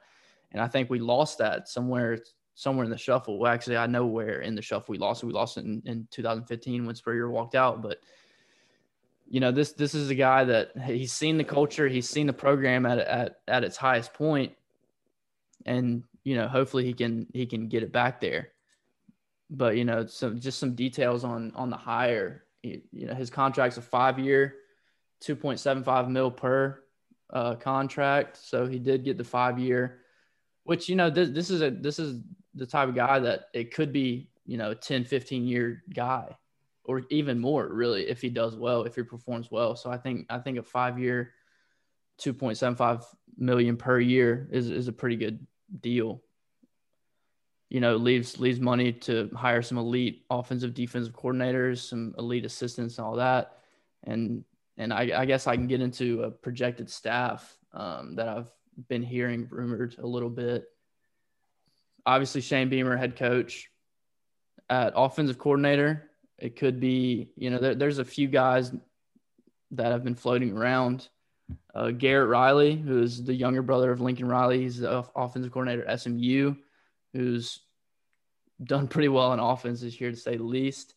S1: And I think we lost that somewhere, somewhere in the shuffle. Well, actually, I know where in the shuffle we lost it. We lost it in, in 2015 when Spurrier walked out. But, you know, this this is a guy that he's seen the culture, he's seen the program at at at its highest point, and you know hopefully he can he can get it back there. But you know so just some details on on the hire. You, you know his contract's a five year 2.75 mil per uh, contract. So he did get the five year which you know this, this is a this is the type of guy that it could be you know 10 15 year guy or even more really if he does well if he performs well. So i think i think a five year 2.75 million per year is, is a pretty good deal. You know, leaves leaves money to hire some elite offensive defensive coordinators, some elite assistants, and all that. And and I, I guess I can get into a projected staff um, that I've been hearing rumored a little bit. Obviously, Shane Beamer, head coach. At offensive coordinator, it could be, you know, there, there's a few guys that have been floating around. Uh, Garrett Riley, who is the younger brother of Lincoln Riley, he's the offensive coordinator at SMU, who's done pretty well in offense this year, to say the least.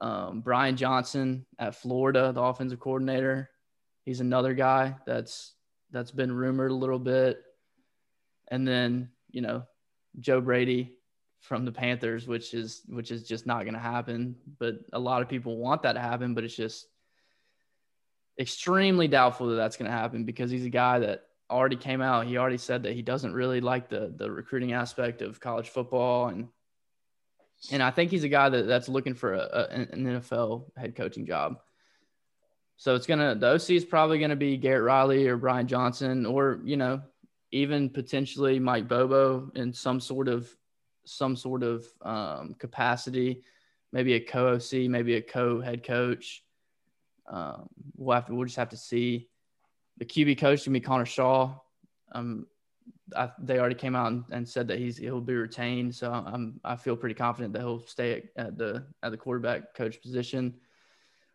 S1: Um, Brian Johnson at Florida, the offensive coordinator, he's another guy that's that's been rumored a little bit. And then you know Joe Brady from the Panthers, which is which is just not going to happen. But a lot of people want that to happen, but it's just extremely doubtful that that's going to happen because he's a guy that already came out. He already said that he doesn't really like the the recruiting aspect of college football, and and I think he's a guy that that's looking for a, a, an NFL head coaching job. So it's gonna the OC is probably gonna be Garrett Riley or Brian Johnson or you know even potentially Mike Bobo in some sort of some sort of um, capacity, maybe a co OC, maybe a co head coach. Um, we'll have to, we'll just have to see. The QB coach to be Connor Shaw. Um, I, they already came out and, and, said that he's he'll be retained, so I'm I feel pretty confident that he'll stay at, at the at the quarterback coach position.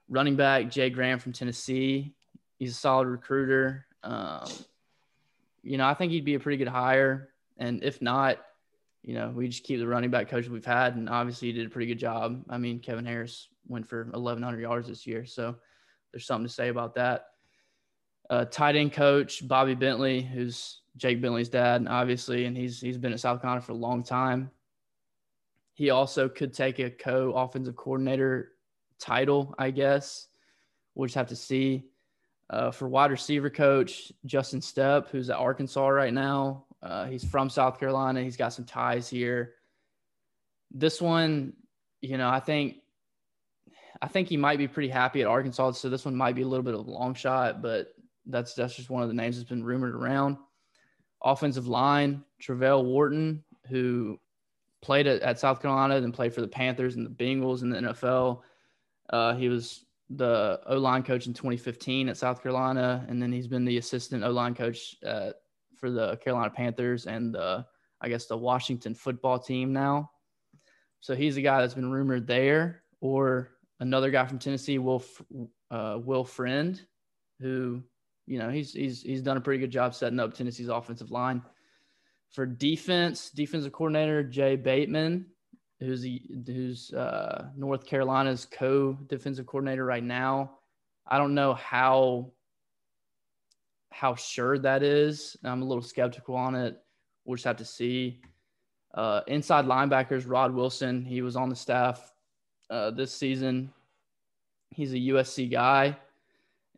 S1: Running back Jay Graham from Tennessee, he's a solid recruiter. Um, you know, I think he'd be a pretty good hire, and if not, you know, we just keep the running back coach we've had, and obviously he did a pretty good job. I mean, Kevin Harris went for 1,100 yards this year, so there's something to say about that. Uh, tight end coach Bobby Bentley, who's Jake Bentley's dad, obviously, and he's he's been at South Carolina for a long time. He also could take a co-offensive coordinator title, I guess. We'll just have to see. Uh, for wide receiver coach Justin Stepp, who's at Arkansas right now. Uh, he's from South Carolina. He's got some ties here. This one, you know, I think I think he might be pretty happy at Arkansas. So this one might be a little bit of a long shot, but that's that's just one of the names that's been rumored around. Offensive line, Travelle Wharton, who played at, at South Carolina, then played for the Panthers and the Bengals in the NFL. Uh, he was the O line coach in 2015 at South Carolina, and then he's been the assistant O line coach uh, for the Carolina Panthers and the, I guess the Washington football team now. So he's a guy that's been rumored there, or another guy from Tennessee, Will uh, Will Friend, who you know he's he's he's done a pretty good job setting up Tennessee's offensive line. For defense, defensive coordinator Jay Bateman, who's the, who's uh, North Carolina's co-defensive coordinator right now. I don't know how how sure that is. I'm a little skeptical on it. We'll just have to see. Uh, inside linebackers, Rod Wilson. He was on the staff uh, this season. He's a USC guy,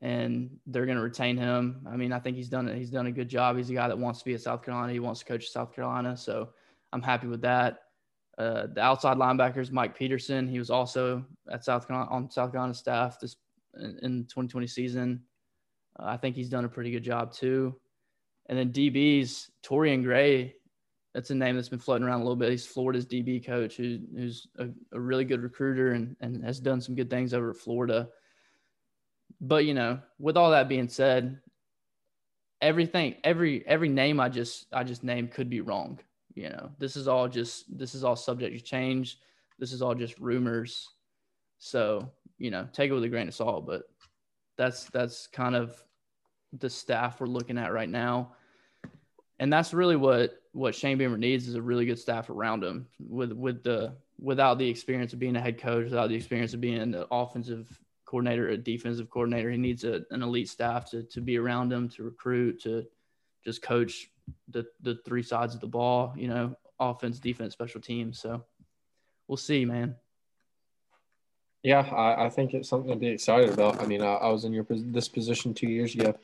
S1: and they're going to retain him. I mean, I think he's done he's done a good job. He's a guy that wants to be at South Carolina. He wants to coach South Carolina, so I'm happy with that. Uh, the outside linebackers, Mike Peterson. He was also at South Carolina on South Carolina staff this in, in 2020 season. Uh, I think he's done a pretty good job too. And then DBs, Torrian Gray that's a name that's been floating around a little bit. He's Florida's DB coach, who, who's a, a, really good recruiter and, and has done some good things over at Florida. But you know, with all that being said, everything, every every name I just I just named could be wrong. You know, this is all just this is all subject to change. This is all just rumors. So you know, take it with a grain of salt. But that's that's kind of the staff we're looking at right now and that's really what what Shane Beamer needs is a really good staff around him with with the without the experience of being a head coach, without the experience of being an offensive coordinator, a defensive coordinator. He needs a, an elite staff to to be around him, to recruit, to just coach the the three sides of the ball. You know, offense, defense, special teams. So we'll see, man.
S2: Yeah, I, I think it's something to be excited about. I mean, I, I was in your this position two years ago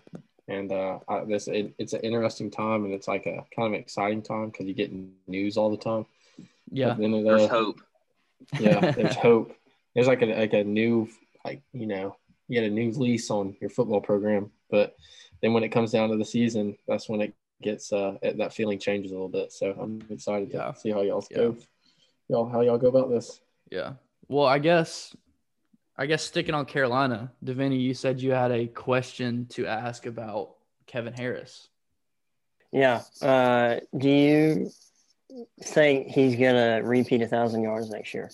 S2: and uh, I, this it, it's an interesting time, and it's like a kind of exciting time because you get news all the time.
S1: Yeah,
S3: then it, uh, there's hope.
S2: Yeah, <laughs> there's hope. There's like a like a new like you know you get a new lease on your football program, but then when it comes down to the season, that's when it gets uh that feeling changes a little bit. So I'm excited yeah. to see how y'all yeah. go. Y'all how y'all go about this?
S1: Yeah. Well, I guess I guess sticking on Carolina, Davini, you said you had a question to ask about Kevin Harris.
S4: Yeah. Uh, do you think he's going to repeat a thousand yards next year?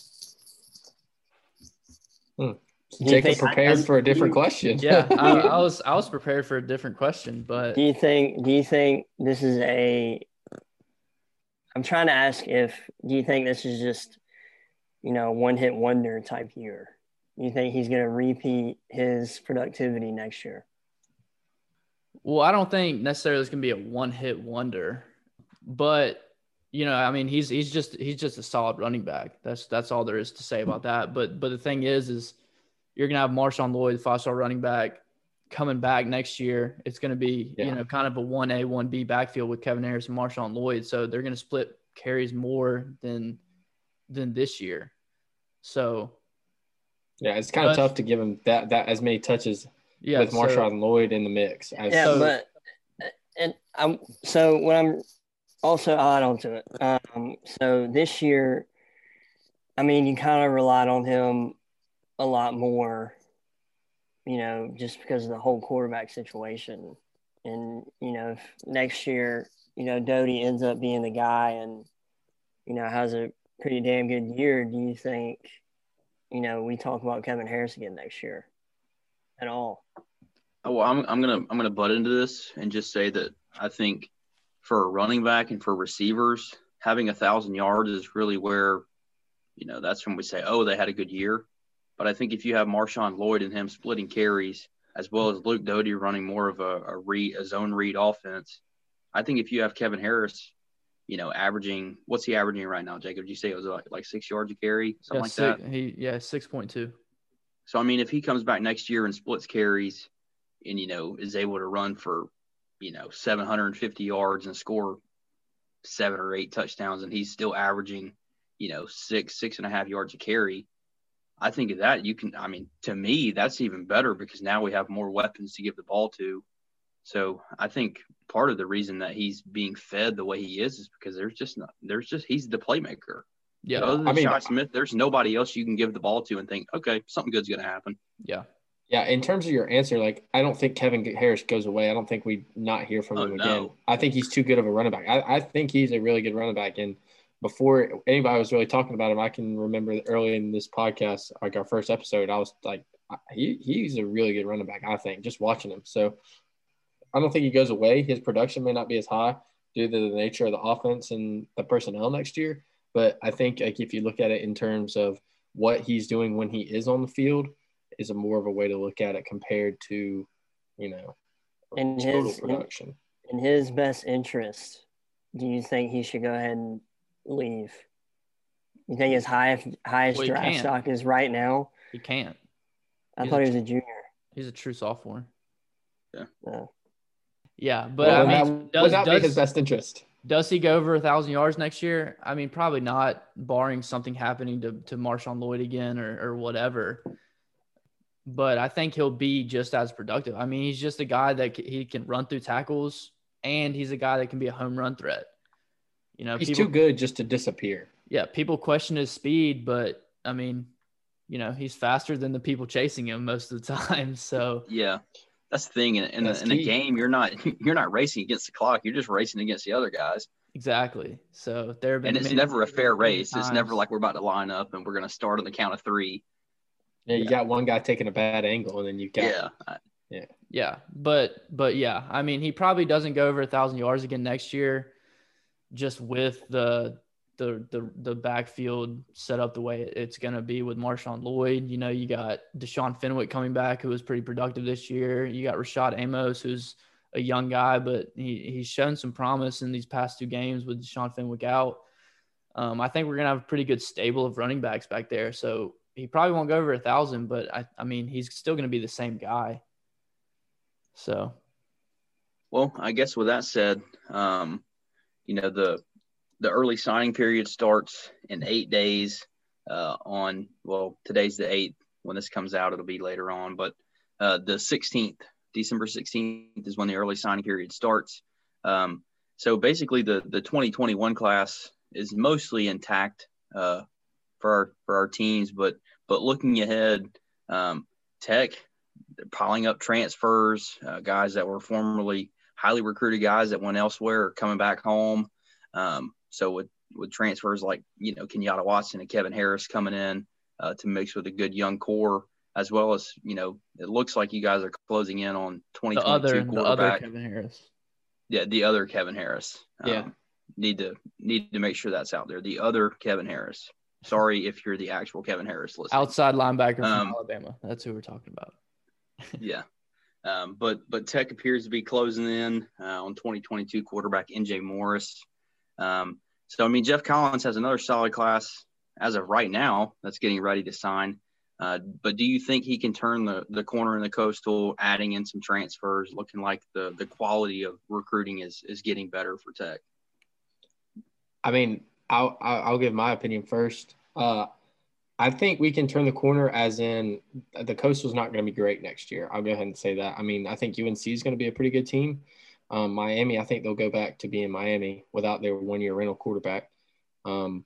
S2: Hmm. Jacob prepared I, for a different you, question.
S1: yeah, I, I, was I was prepared for a different question, but
S4: do you think do you think this is a? I'm trying to ask if do you think this is just, you know, one hit wonder type year? You think he's going to repeat his productivity next year?
S1: Well, I don't think necessarily it's going to be a one-hit wonder, but you know, I mean, he's he's just he's just a solid running back. That's that's all there is to say about that. But but the thing is, is you're going to have Marshawn Lloyd, five-star running back, coming back next year. It's going to be yeah. you know kind of a one A one B backfield with Kevin Harris and Marshawn Lloyd. So they're going to split carries more than than this year. So
S2: yeah, it's kind of tough to give him that that as many touches yeah, with Marshawn so, Lloyd in the mix.
S4: yeah, so, but and I'm so when I'm also I'll add on to it. Um, so this year, I mean, you kind of relied on him a lot more, you know, just because of the whole quarterback situation. And you know, if next year, you know, Doty ends up being the guy and you know has a pretty damn good year, do you think? You know, we talk about Kevin Harris again next year at all.
S3: Oh, well, I'm, I'm gonna I'm gonna butt into this and just say that I think for a running back and for receivers, having a thousand yards is really where, you know, that's when we say, oh, they had a good year. But I think if you have Marshawn Lloyd and him splitting carries, as well as Luke Doty running more of a, a a zone read offense, I think if you have Kevin Harris you know, averaging what's he averaging right now, Jacob? Did you say it was like, like six yards a carry, something yeah, like
S1: six,
S3: that?
S1: He yeah, six point two.
S3: So I mean, if he comes back next year and splits carries, and you know is able to run for, you know, seven hundred and fifty yards and score seven or eight touchdowns, and he's still averaging, you know, six six and a half yards a carry. I think of that, you can, I mean, to me, that's even better because now we have more weapons to give the ball to. So I think part of the reason that he's being fed the way he is is because there's just not, there's just, he's the playmaker.
S1: Yeah.
S3: Other than
S2: I mean-
S3: Shi Smith, there's nobody else you can give the ball to and think, okay, something good's going to happen.
S1: Yeah.
S2: Yeah, in terms of your answer, like I don't think Kevin Harris goes away. I don't think we not hear from
S3: Oh,
S2: him
S3: no.
S2: again. I think he's too good of a running back. I, I think he's a really good running back. And before anybody was really talking about him, I can remember early in this podcast, like our first episode, I was like, he he's a really good running back. I think just watching him. So I don't think he goes away. His production may not be as high due to the nature of the offense and the personnel next year. But I think like if you look at it in terms of what he's doing when he is on the field, is a more of a way to look at it compared to, you know,
S4: And
S2: total
S4: his-
S2: production.
S4: In his best interest, do you think he should go ahead and leave? You think his high, highest
S1: Well,
S4: draft
S1: can't.
S4: stock is right now?
S1: He can't.
S4: I
S1: He's
S4: thought
S1: a
S4: he was a junior.
S1: He's a true sophomore.
S4: No.
S1: Yeah, but
S2: Well,
S1: I
S2: that
S1: mean,
S2: would
S1: does
S2: be
S1: does,
S2: his best interest.
S1: does he go over a thousand yards next year? I mean, probably not, barring something happening to to Marshawn Lloyd again or or whatever. But I think he'll be just as productive. I mean, he's just a guy that c- he can run through tackles, and he's a guy that can be a home run threat. You know,
S2: He's
S1: people,
S2: too good just to disappear.
S1: yeah, people question his speed, but I mean, you know, he's faster than the people chasing him most of the <laughs> time. So
S3: Yeah. That's the thing. In, in, a, in a game, you're not <laughs> you're not racing against the clock. You're just racing against the other guys.
S1: exactly. So there have been
S3: And it's never a fair
S1: many
S3: race. It's never like we're about to line up and we're going to start on the count of three.
S2: Yeah, you
S1: Yeah.
S2: got one guy taking a bad angle, and then you got
S3: Yeah. I-
S1: Yeah, but but yeah, I mean, he probably doesn't go over a thousand yards again next year, just with the the the the backfield set up the way it's gonna be with Marshawn Lloyd. You know, you got Deshaun Fenwick coming back, who was pretty productive this year. You got Rashad Amos, who's a young guy, but he he's shown some promise in these past two games with Deshaun Fenwick out. Um, I think we're gonna have a pretty good stable of running backs back there. So he probably won't go over a thousand, but I I mean, he's still gonna be the same guy. So
S3: Well, I guess with that said, um, you know the the early signing period starts in eight days. Uh, on well, today's the eighth. When this comes out, it'll be later on. But uh, the sixteenth, December sixteenth, is when the early signing period starts. Um, so basically, the the 2021 class is mostly intact uh, for our for our teams. But but looking ahead, um, Tech piling up transfers, uh, guys that were formerly highly recruited guys that went elsewhere are coming back home. Um, so with with transfers like you know Kenyatta Watson and Kevin Harris coming in uh, to mix with a good young core, as well as you know it looks like you guys are closing in on
S1: the
S3: 2022
S1: other the other
S3: quarterback.
S1: Kevin Harris.
S3: yeah, the other Kevin Harris. Um,
S2: Yeah.
S3: Need to need to make sure that's out there. The other Kevin Harris. Sorry if you're the actual Kevin Harris listening.
S1: Outside linebacker from
S3: Um,
S1: Alabama. That's who we're talking about. <laughs>
S3: yeah. Um, but but Tech appears to be closing in uh, on 2022 quarterback NJ Morris. Um, so I mean Geoff Collins has another solid class as of right now that's getting ready to sign. Uh, but do you think he can turn the, the corner in the coastal, adding in some transfers, looking like the the quality of recruiting is is getting better for Tech?
S2: I mean, I'll I'll give my opinion first. Uh, I think we can turn the corner, as in the Coastal's not going to be great next year. I'll go ahead and say that. I mean, I think UNC is going to be a pretty good team. Um, Miami, I think they'll go back to being Miami without their one-year rental quarterback. Um,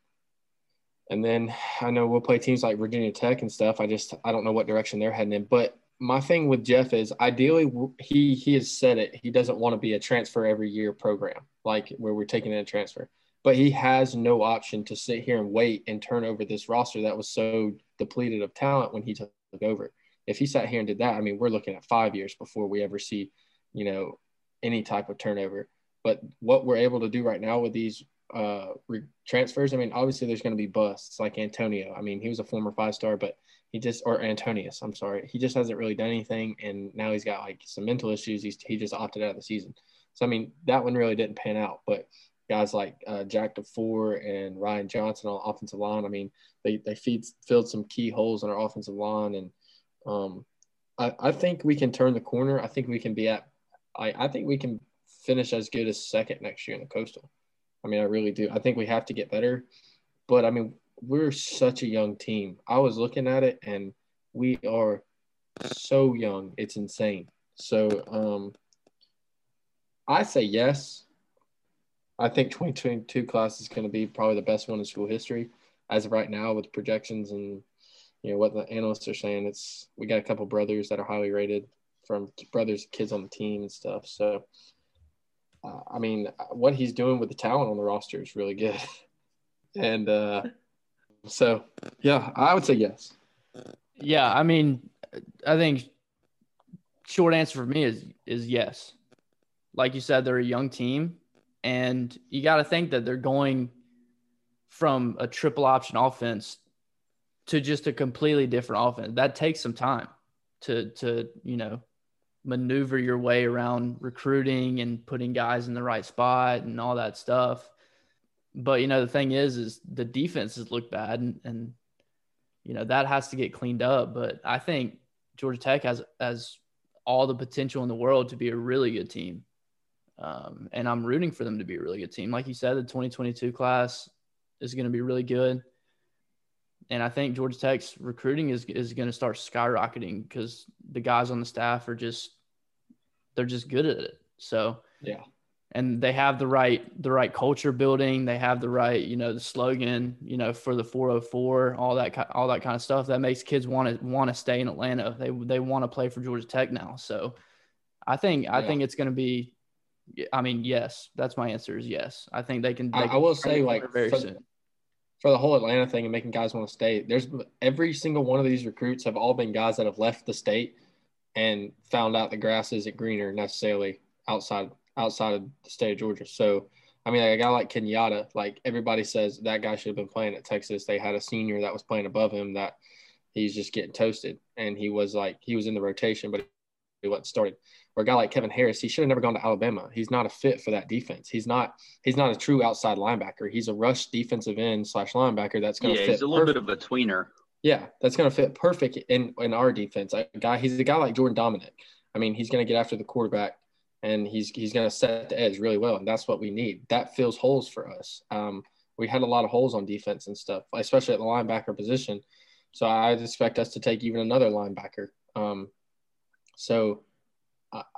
S2: and then I know we'll play teams like Virginia Tech and stuff. I just I don't know what direction they're heading in. But my thing with Geoff is ideally he he has said it. He doesn't want to be a transfer every year program like where we're taking in a transfer but he has no option to sit here and wait and turn over this roster that was so depleted of talent when he took over. If he sat here and did that, I mean, we're looking at five years before we ever see, you know, any type of turnover. But what we're able to do right now with these uh, re- transfers, I mean, obviously there's going to be busts like Antonio. I mean, he was a former five star, but he just, or Antonius, I'm sorry, he just hasn't really done anything. And now he's got like some mental issues. He's, he just opted out of the season. So, I mean, that one really didn't pan out. But guys like uh, Jack DeFoor and Ryan Johnson on offensive line. I mean, they they feed, filled some key holes in our offensive line, and um, I, I think we can turn the corner. I think we can be at. I, I think we can finish as good as second next year in the Coastal. I mean, I really do. I think we have to get better, but I mean, we're such a young team. I was looking at it and we are so young. It's insane. So um, I say yes. I think 2022 class is going to be probably the best one in school history as of right now with projections and you know what the analysts are saying. It's we got a couple brothers that are highly rated from brothers, kids on the team and stuff. So uh, I mean, what he's doing with the talent on the roster is really good. <laughs> and uh, so, yeah, I would say yes.
S1: Yeah, I mean, I think short answer for me is is yes. Like you said, they're a young team, and you got to think that they're going from a triple option offense to just a completely different offense. That takes some time to to you know maneuver your way around recruiting and putting guys in the right spot and all that stuff. But you know, the thing is, is the defenses look bad, and, and you know that has to get cleaned up. But I think Georgia Tech has has all the potential in the world to be a really good team, um, and I'm rooting for them to be a really good team. Like you said, the 2022 class is going to be really good, and I think Georgia Tech's recruiting is is going to start skyrocketing because the guys on the staff are just they're just good at it. So
S2: yeah,
S1: and they have the right the right culture building. They have the right you know the slogan you know for the 404 all that all that kind of stuff that makes kids want to want to stay in Atlanta. They they want to play for Georgia Tech now. So I think I think it's going to be. I mean, yes, that's my answer. Is yes. I think they can. They
S2: I,
S1: can
S2: I will say, like,
S1: very soon
S2: for the whole Atlanta thing and making guys want to stay, there's every single one of these recruits have all been guys that have left the state and found out the grass isn't greener necessarily outside outside of the state of Georgia. So I mean, like a guy like Kenyatta, like everybody says that guy should have been playing at Texas. They had a senior that was playing above him that he's just getting toasted, and he was like he was in the rotation, but wasn't started or a guy like Kevin Harris, he should have never gone to Alabama. He's not a fit for that defense. He's not he's not a true outside linebacker. He's a rush defensive end slash linebacker that's going to
S3: yeah,
S2: fit.
S3: he's a little perfect. bit of a tweener.
S2: Yeah, that's going to fit perfect in in our defense. A guy, he's a guy like Jordan Domineck. I mean, he's going to get after the quarterback and he's he's going to set the edge really well, and that's what we need. That fills holes for us. Um, we had a lot of holes on defense and stuff, especially at the linebacker position. So I expect us to take even another linebacker. Um, so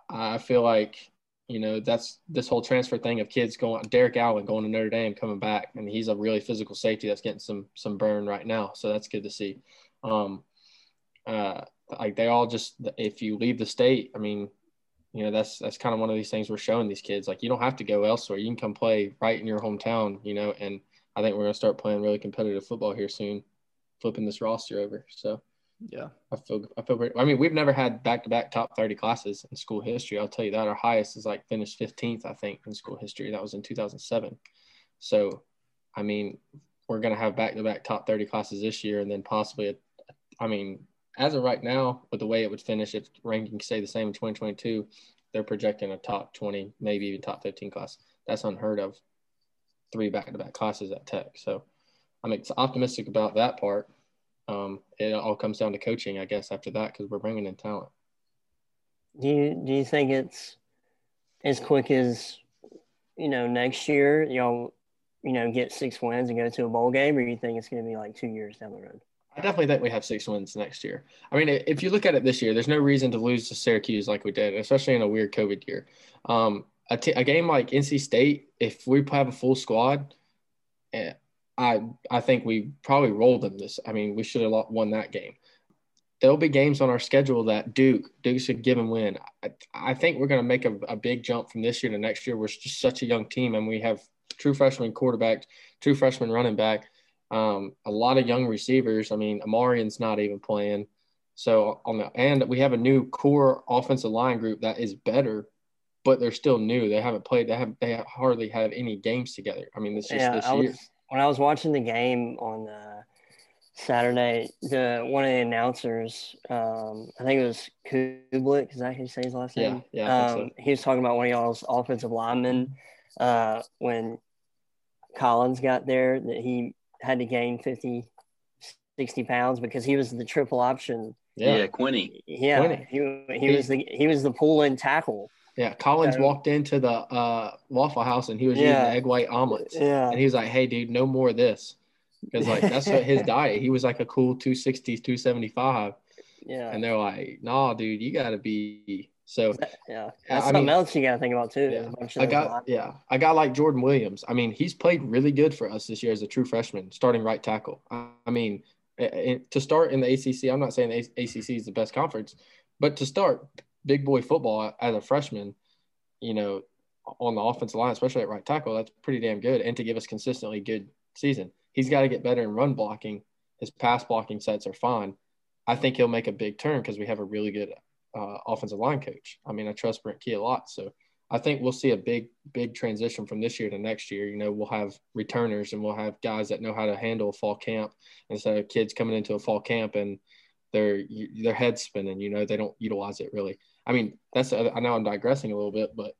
S2: I feel like you know that's this whole transfer thing of kids going Derrik Allen going to Notre Dame coming back and he's a really physical safety that's getting some some burn right now. So that's good to see. Um uh like they all just if you leave the state I mean you know that's that's kind of one of these things we're showing these kids. Like you don't have to go elsewhere. You can come play right in your hometown you know and I think we're going to start playing really competitive football here soon flipping this roster over. So
S1: yeah,
S2: I feel I feel great. I mean, we've never had back to back top thirty classes in school history. I'll tell you that. Our highest is like finished fifteenth, I think, in school history. That was in two thousand seven. So, I mean, we're gonna have back to back top thirty classes this year, and then possibly, a, I mean, as of right now, with the way it would finish, if rankings stay the same in twenty twenty two, they're projecting a top twenty, maybe even top fifteen class. That's unheard of. Three back to back classes at Tech. So, I'm optimistic about that part um, it all comes down to coaching, I guess, after that because we're bringing in talent.
S4: Do you do you think it's as quick as you know next year y'all you know get six wins and go to a bowl game, or you think it's going to be like two years down the road?
S2: I definitely think we have six wins next year. I mean, if you look at it this year, there's no reason to lose to Syracuse like we did, especially in a weird COVID year. Um, a, t- a game like NC State, if we have a full squad, eh, I I think we probably rolled them this. I mean, we should have won that game. There'll be games on our schedule that Duke Duke should give and win. I, I think we're going to make a, a big jump from this year to next year. We're just such a young team, and we have true freshman quarterback, true freshman running back, um, a lot of young receivers. I mean, Ahmarean's not even playing. So on the and we have a new core offensive line group that is better, but they're still new. They haven't played. They have they hardly have any games together. I mean, this just
S4: yeah,
S2: this
S4: I
S2: year.
S4: Was, when I was watching the game on uh, Saturday, the one of the announcers, um, I think it was Kublik, is that how you say his last
S2: name? Yeah, yeah.
S4: Um, so. He was talking about one of y'all's offensive linemen uh, when Collins got there that he had to gain 50, 60 pounds because he was the triple option.
S3: Yeah, yeah Quinney.
S4: Yeah, Quinney. he he was the he was the pull in tackle.
S2: Yeah, Collins walked into the uh, Waffle House and he was yeah. eating egg white omelets.
S4: Yeah,
S2: and he was like, "Hey, dude, no more of this." because like that's what his <laughs> diet. He was like a cool 260, 275.
S4: Yeah.
S2: And they're like, nah, dude, you gotta be so
S4: yeah.
S2: I
S4: That's something
S2: mean-
S4: else you got to think about too.
S2: Yeah.
S4: Of
S2: I got yeah, I got like Jordan Williams. I mean, he's played really good for us this year as a true freshman, starting right tackle. I I mean, to start in the ACC, I'm not saying the ACC is the best conference, but to start big boy football as a freshman, you know, on the offensive line, especially at right tackle, that's pretty damn good. And to give us consistently good season, he's got to get better in run blocking. His pass blocking sets are fine. I think he'll make a big turn because we have a really good uh, offensive line coach. I mean, I trust Brent Key a lot, so I think we'll see a big, big transition from this year to next year. You know, we'll have returners and we'll have guys that know how to handle fall camp instead of kids coming into a fall camp and their their head spinning. You know, they don't utilize it really. I mean, that's I know I'm digressing a little bit, but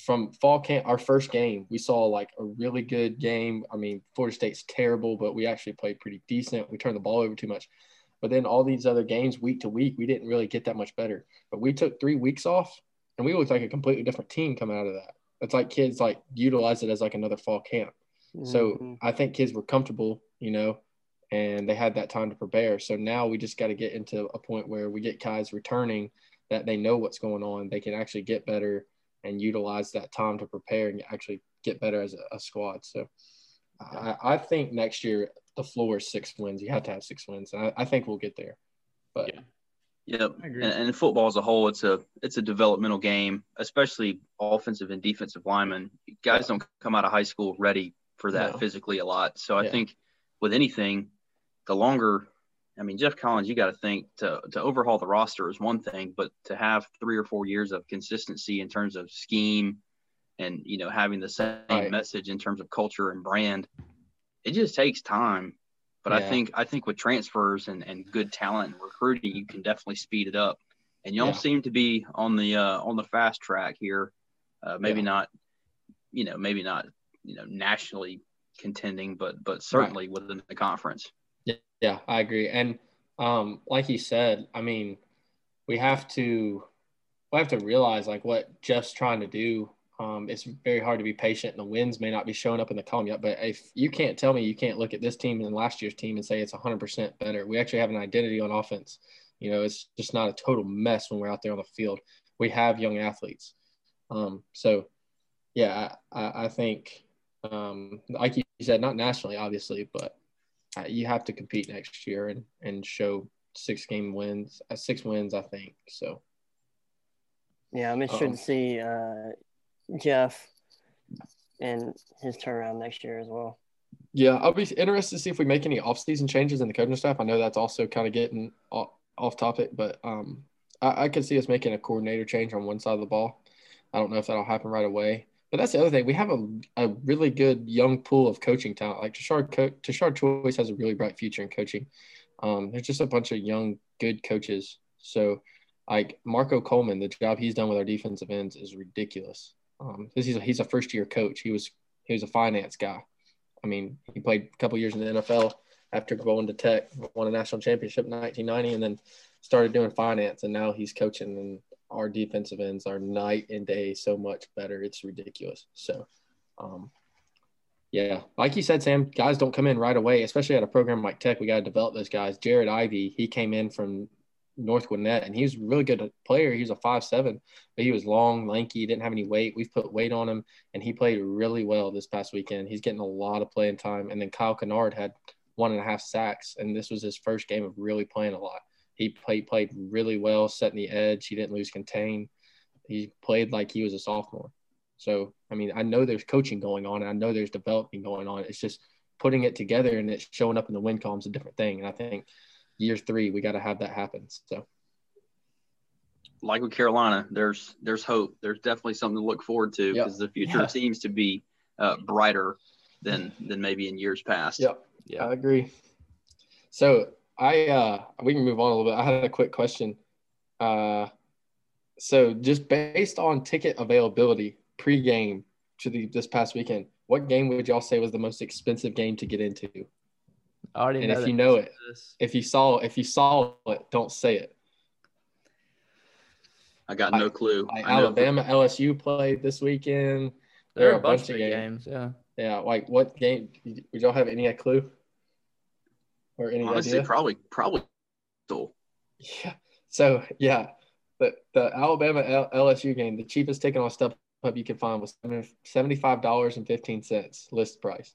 S2: from fall camp, our first game, we saw like a really good game. I mean, Florida State's terrible, but we actually played pretty decent. We turned the ball over too much. But then all these other games, week to week, we didn't really get that much better. But we took three weeks off, and we looked like a completely different team coming out of that. It's like kids like utilize it as like another fall camp. So
S4: Mhm.
S2: I think kids were comfortable, you know, and they had that time to prepare. So now we just got to get into a point where we get guys returning that they know what's going on. They can actually get better and utilize that time to prepare and actually get better as a, a squad. So I, I think next year the floor is six wins. You have to have six wins. And I, I think we'll get there. But
S1: Yeah.
S3: Yep. And, and football as a whole, it's a it's a developmental game, especially offensive and defensive linemen. Guys don't come out of high school ready for that
S2: No.
S3: physically a lot. So I
S2: Yeah.
S3: think with anything, the longer, I mean, Geoff Collins, you got to think to to overhaul the roster is one thing, but to have three or four years of consistency in terms of scheme and you know having the same
S2: Right.
S3: message in terms of culture and brand, it just takes time. But I think I think with transfers and, and good talent and recruiting, you can definitely speed it up. And y'all
S2: Yeah.
S3: seem to be on the uh, on the fast track here. Uh, maybe
S2: Yeah.
S3: not, you know, maybe not, you know, nationally contending, but but certainly within the conference.
S2: Yeah, yeah, I agree. And um, like you said, I mean, we have to we have to realize like what Geoff's trying to do. Um, it's very hard to be patient, and the wins may not be showing up in the column yet. But if you can't tell me you can't look at this team and last year's team and say it's 100% better, we actually have an identity on offense. You know, it's just not a total mess when we're out there on the field. We have young athletes. Um, so, yeah, I, I, think, um, like you said, not nationally, obviously, but you have to compete next year and, and show six game wins, uh, six wins, I think. So,
S4: Yeah, I'm interested
S2: Um,
S4: to see uh, Geoff and his turnaround next year as well.
S2: yeah, I'll be interested to see if we make any offseason changes in the coaching staff. I know that's also kind of getting off, off topic, but um, I, I could see us making a coordinator change on one side of the ball. I don't know if that'll happen right away. But that's the other thing. We have a, a really good young pool of coaching talent. Like Tashard, Co- Tashard Choice has a really bright future in coaching. Um, there's just a bunch of young, good coaches. So, like Marco Coleman, the job he's done with our defensive ends is ridiculous. Um, he's a, he's a first year coach. He was he was a finance guy. I mean, he played a couple years in the NFL after going to Tech, won a national championship in 1990, and then started doing finance. And now he's coaching, and our defensive ends are night and day so much better. It's ridiculous. So, um, yeah, like you said, Sam, guys don't come in right away, especially at a program like Tech. We got to develop those guys. Jared Ivey, he came in from North Gwinnett, and he was a really good player. He was a five seven, but he was long, lanky, didn't have any weight. We've put weight on him, and he played really well this past weekend. He's getting a lot of playing time. And then Kyle Kennard had one and a half sacks, and this was his first game of really playing a lot. He played played really well, setting the edge. He didn't lose contain. He played like he was a sophomore. So I mean, I know there's coaching going on, and I know there's developing going on. It's just putting it together and it's showing up in the win column is a different thing. And I think year three we got to have that happen. So
S3: Like with Carolina, there's there's hope. There's definitely something to look forward to
S2: Yep.
S3: because the future
S2: Yeah.
S3: seems to be uh, brighter than than maybe in years past.
S2: yep,
S1: Yeah.
S2: I agree. So I uh we can move on a little bit. I had a quick question. Uh so just based on ticket availability pre-game to the this past weekend, what game would y'all say was the most expensive game to get into?
S1: I already know.
S2: And
S1: know
S2: if
S1: the
S2: you know it,
S1: this.
S2: If you saw if you saw it, don't say it.
S3: I got no clue.
S2: Like
S3: I know-
S2: Alabama LSU played this weekend.
S1: there are a bunch, of games. Yeah.
S2: Yeah, like what game? Would y'all have any clue? Or any
S3: Honestly,
S2: idea?
S3: probably probably. Coastal.
S2: Yeah. So yeah, the the Alabama L- LSU game, the cheapest ticket on StubHub you can find was seventy five dollars and fifteen cents list price.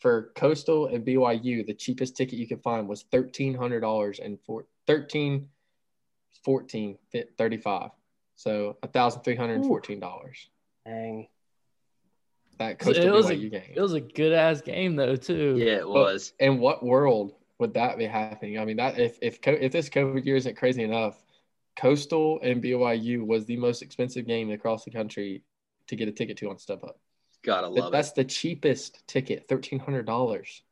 S2: For Coastal and BYU, the cheapest ticket you could find was thirteen hundred dollars and four, thirteen fourteen thirty five. So thousand three hundred and fourteen dollars.
S4: Dang.
S2: That Coastal
S1: it was
S2: BYU
S1: a
S2: game.
S1: it was a good ass game though too.
S3: Yeah, it was.
S2: in what world would that be happening? I mean, that if if if this COVID year isn't crazy enough, Coastal and BYU was the most expensive game across the country to get a ticket to on StubHub.
S3: Gotta
S2: That-
S3: love
S2: That's
S3: it.
S2: the cheapest ticket, thirteen hundred dollars.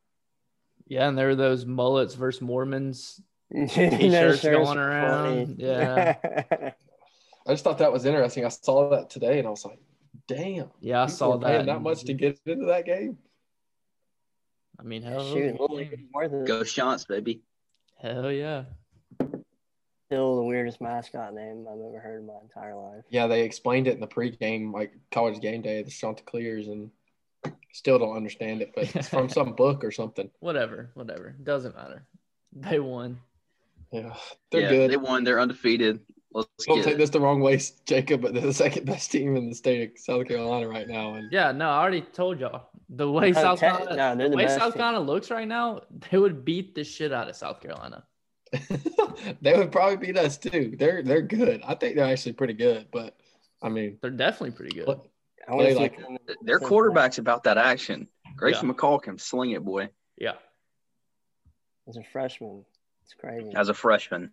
S1: Yeah, and there were those mullets versus Mormons. <laughs>
S4: T-shirts
S1: T-shirts going around. Yeah. <laughs>
S2: I just thought that was interesting. I saw that today, and I was like, "Damn,
S1: Yeah, I saw
S2: are paying
S1: that.
S2: that much to get into that game."
S1: I mean, hell,
S4: Shoot,
S1: it was a
S4: well,
S1: game.
S4: it's.
S3: Go Chants, baby.
S1: hell yeah.
S4: Still the weirdest mascot name I've ever heard in my entire life.
S2: Yeah, they explained it in the pregame, like college game day, the Chanticleers, and still don't understand it, but it's from <laughs> some book or something.
S1: Whatever, whatever. Doesn't matter. They won.
S2: Yeah, they're
S3: yeah,
S2: good.
S3: They won. They're undefeated. Let's
S2: Don't
S3: get
S2: take
S3: it.
S2: this the wrong way, Jacob, but they're the second best team in the state of South Carolina right now. And
S1: Yeah, no, I already told y'all. The way
S4: No,
S1: South
S4: te-
S1: Carolina,
S4: no,
S1: the
S4: the
S1: way South
S4: team.
S1: Carolina looks right now, they would beat the shit out of South Carolina. <laughs>
S2: they would probably beat us too. They're they're good. I think they're actually pretty good, but I mean,
S1: They're definitely pretty good.
S2: what-
S4: I want to
S2: Play like-
S3: Their quarterback's about that action. Grayson
S1: Yeah.
S3: McCall can sling it, boy,
S1: Yeah.
S4: as a freshman. It's crazy.
S3: as a freshman.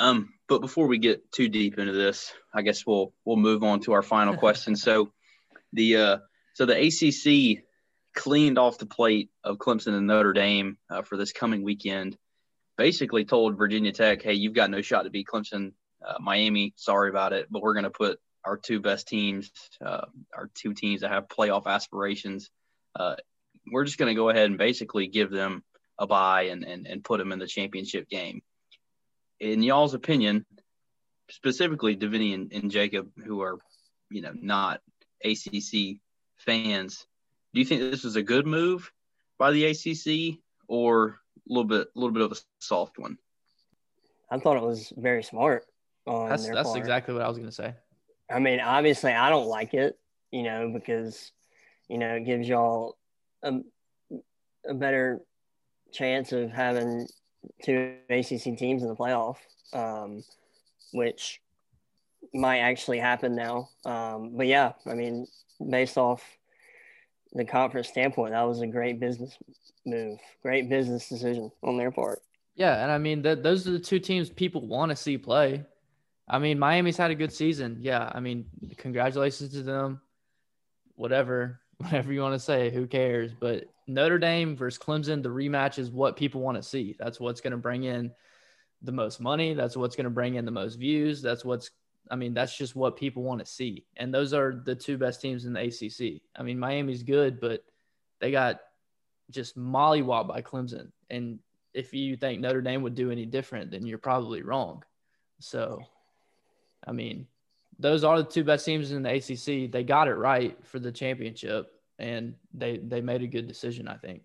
S3: Um, but before we get too deep into this, I guess we'll we'll move on to our final <laughs> question. So, the uh, so the ACC cleaned off the plate of Clemson and Notre Dame uh, for this coming weekend. Basically, told Virginia Tech, "Hey, you've got no shot to beat Clemson, uh, Miami. Sorry about it, but we're going to put our two best teams, uh, our two teams that have playoff aspirations. Uh, we're just going to go ahead and basically give them a bye and, and and put them in the championship game." In y'all's opinion, specifically Davini and, and Jacob, who are, you know, not ACC fans, do you think this was a good move by the ACC or a little bit, a little bit of a soft one?
S4: I thought it was very smart on
S1: That's
S4: their
S1: that's
S4: part.
S1: exactly what I was gonna say.
S4: I mean, obviously, I don't like it, you know, because you know it gives y'all a, a better chance of having two ACC teams in the playoff, um, which might actually happen now. Um, but yeah, I mean, based off the conference standpoint, that was a great business move, great business decision on their part.
S1: Yeah, and I mean that those are the two teams people want to see play. I mean, Miami's had a good season. Yeah, I mean, congratulations to them. Whatever, <laughs> whatever you want to say, who cares? But Notre Dame versus Clemson, the rematch is what people want to see. That's what's going to bring in the most money. That's what's going to bring in the most views. That's what's I mean, that's just what people want to see. And those are the two best teams in the ACC. I mean, Miami's good, but they got just mollywopped by Clemson. And if you think Notre Dame would do any different, then you're probably wrong. So, I mean, those are the two best teams in the ACC. They got it right for the championship, and they they made a good decision, I think.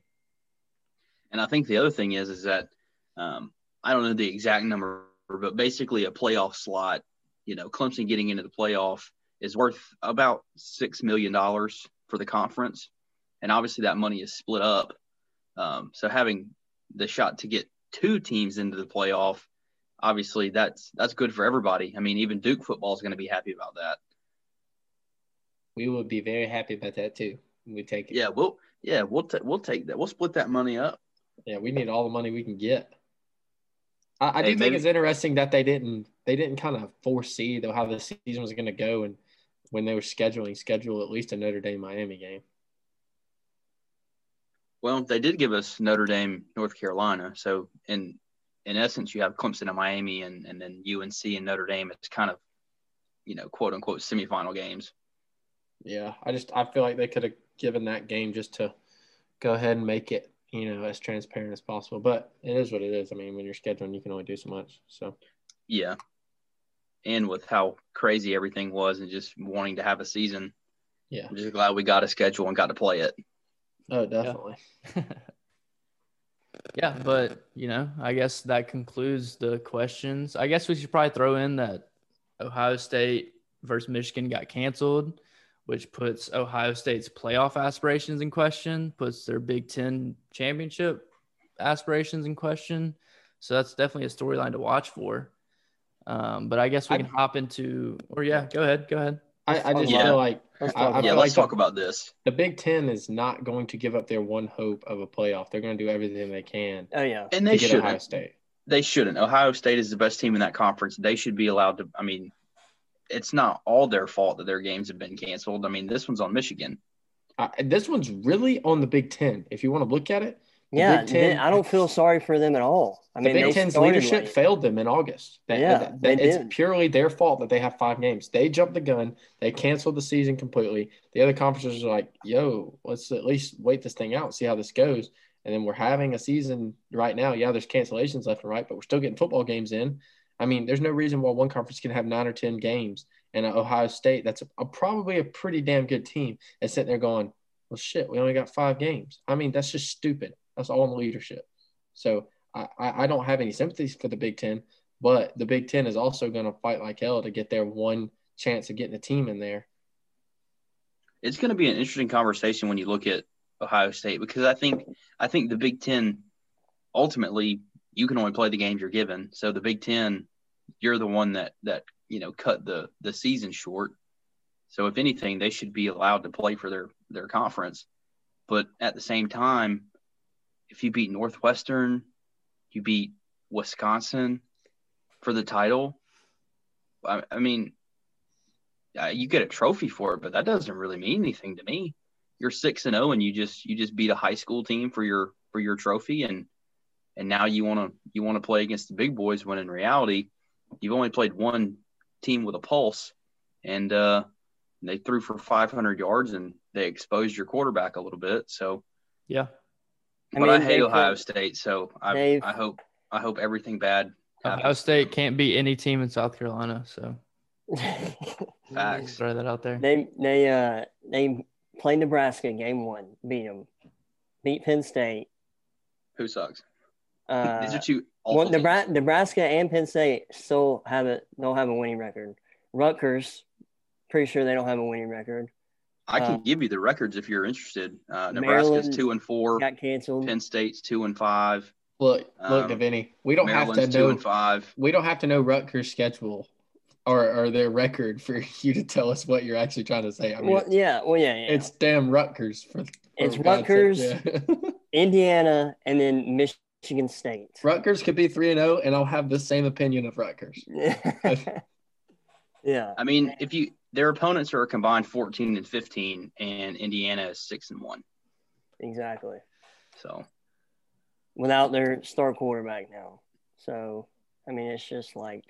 S3: And I think the other thing is, is that um, I don't know the exact number, but basically a playoff slot, you know, Clemson getting into the playoff is worth about six million dollars for the conference, and obviously that money is split up. Um, so having the shot to get two teams into the playoff, obviously that's that's good for everybody. I mean, even Duke football is going to be happy about that.
S2: we would be very happy about that too. We take it.
S3: Yeah, we'll yeah we'll ta- we'll take that. We'll split that money up.
S2: Yeah, we need all the money we can get. I, I
S3: Hey,
S2: do think
S3: maybe-
S2: it's interesting that they didn't they didn't kind of foresee though how the season was going to go and when they were scheduling schedule at least a Notre Dame Miami game.
S3: Well, they did give us Notre Dame, North Carolina. So in in essence, you have Clemson and Miami, and and then UNC and Notre Dame. It's kind of, you know, quote unquote semifinal games.
S2: Yeah, I just I feel like they could have given that game just to go ahead and make it you know as transparent as possible. But it is what it is. I mean, when you're scheduling, you can only do so much. So
S3: Yeah. And with how crazy everything was, and just wanting to have a season,
S2: yeah,
S3: I'm just glad we got a schedule and got to play it.
S2: oh definitely. <laughs>
S1: Yeah, but you know, I guess that concludes the questions. I guess we should probably throw in that Ohio State versus Michigan got canceled, which puts Ohio State's playoff aspirations in question, puts their Big Ten championship aspirations in question. So that's definitely a storyline to watch for. Um, but I guess we can I, hop into, or yeah, go ahead, go ahead.
S2: I, I just yeah. feel like
S3: I, I yeah, let's like talk the, about this.
S2: The Big Ten is not going to give up their one hope of a playoff. They're going to do everything they can.
S4: Oh yeah,
S3: and they should Ohio State. They shouldn't. Ohio State is the best team in that conference. They should be allowed to. I mean, it's not all their fault that their games have been canceled. I mean, this one's on Michigan.
S2: Uh, this one's really on the Big Ten. If you want to look at it,
S4: yeah, Ten, I don't feel sorry for them at all. I
S2: the
S4: mean,
S2: Big Ten's leadership late. failed them in August. That, yeah, that, that, it's did. purely their fault that they have five games. They jumped the gun. They canceled the season completely. The other conferences are like, "Yo, let's at least wait this thing out, see how this goes." And then we're having a season right now. Yeah, there's cancellations left and right, but we're still getting football games in. I mean, there's no reason why one conference can have nine or ten games, and Ohio State, that's a, a, probably a pretty damn good team, is sitting there going, "Well, shit, we only got five games." I mean, that's just stupid. That's all in leadership. So I, I don't have any sympathies for the Big Ten, but the Big Ten is also going to fight like hell to get their one chance of getting a team in there.
S3: It's going to be an interesting conversation when you look at Ohio State because I think I think the Big Ten ultimately you can only play the games you're given. So the Big Ten, you're the one that that you know cut the the season short. So if anything, they should be allowed to play for their their conference. But at the same time, if you beat Northwestern, you beat Wisconsin for the title. I, I mean, uh, you get a trophy for it, but that doesn't really mean anything to me. You're six and zero, oh and you just you just beat a high school team for your for your trophy, and and now you want to you want to play against the big boys. When in reality, you've only played one team with a pulse, and uh, they threw for 500 yards and they exposed your quarterback a little bit. So
S1: yeah,
S3: I but mean, I hate Ohio State, so I, I hope I hope everything bad.
S1: Happens. Ohio State can't beat any team in South Carolina, so <laughs>
S3: facts.
S1: Throw that out there.
S4: They they uh they play Nebraska game one, beat them, beat Penn State.
S3: Who sucks?
S4: Uh,
S3: These are two.
S4: Well, Nebraska, Nebraska and Penn State still have it. Don't have a winning record. Rutgers, pretty sure they don't have a winning record.
S3: I can uh, give you the records if you're interested. Uh, Nebraska's Maryland two and four.
S4: Got canceled.
S3: Penn State's two and five.
S2: Look, look, um, Vinny. We don't Maryland's have to know.
S3: Two and five.
S2: We don't have to know Rutgers' schedule or, or their record for <laughs> you to tell us what you're actually trying to say. I
S4: mean, well, yeah, well, yeah, yeah.
S2: It's damn Rutgers for. for
S4: it's Rutgers, yeah. <laughs> Indiana, and then Michigan State.
S2: Rutgers could be three and zero, oh, and I'll have the same opinion of Rutgers. <laughs>
S4: yeah.
S3: I mean, if you their opponents are combined 14 and 15 and indiana is 6 and 1
S4: exactly.
S3: So.
S4: Without their star quarterback now. So i mean it's just like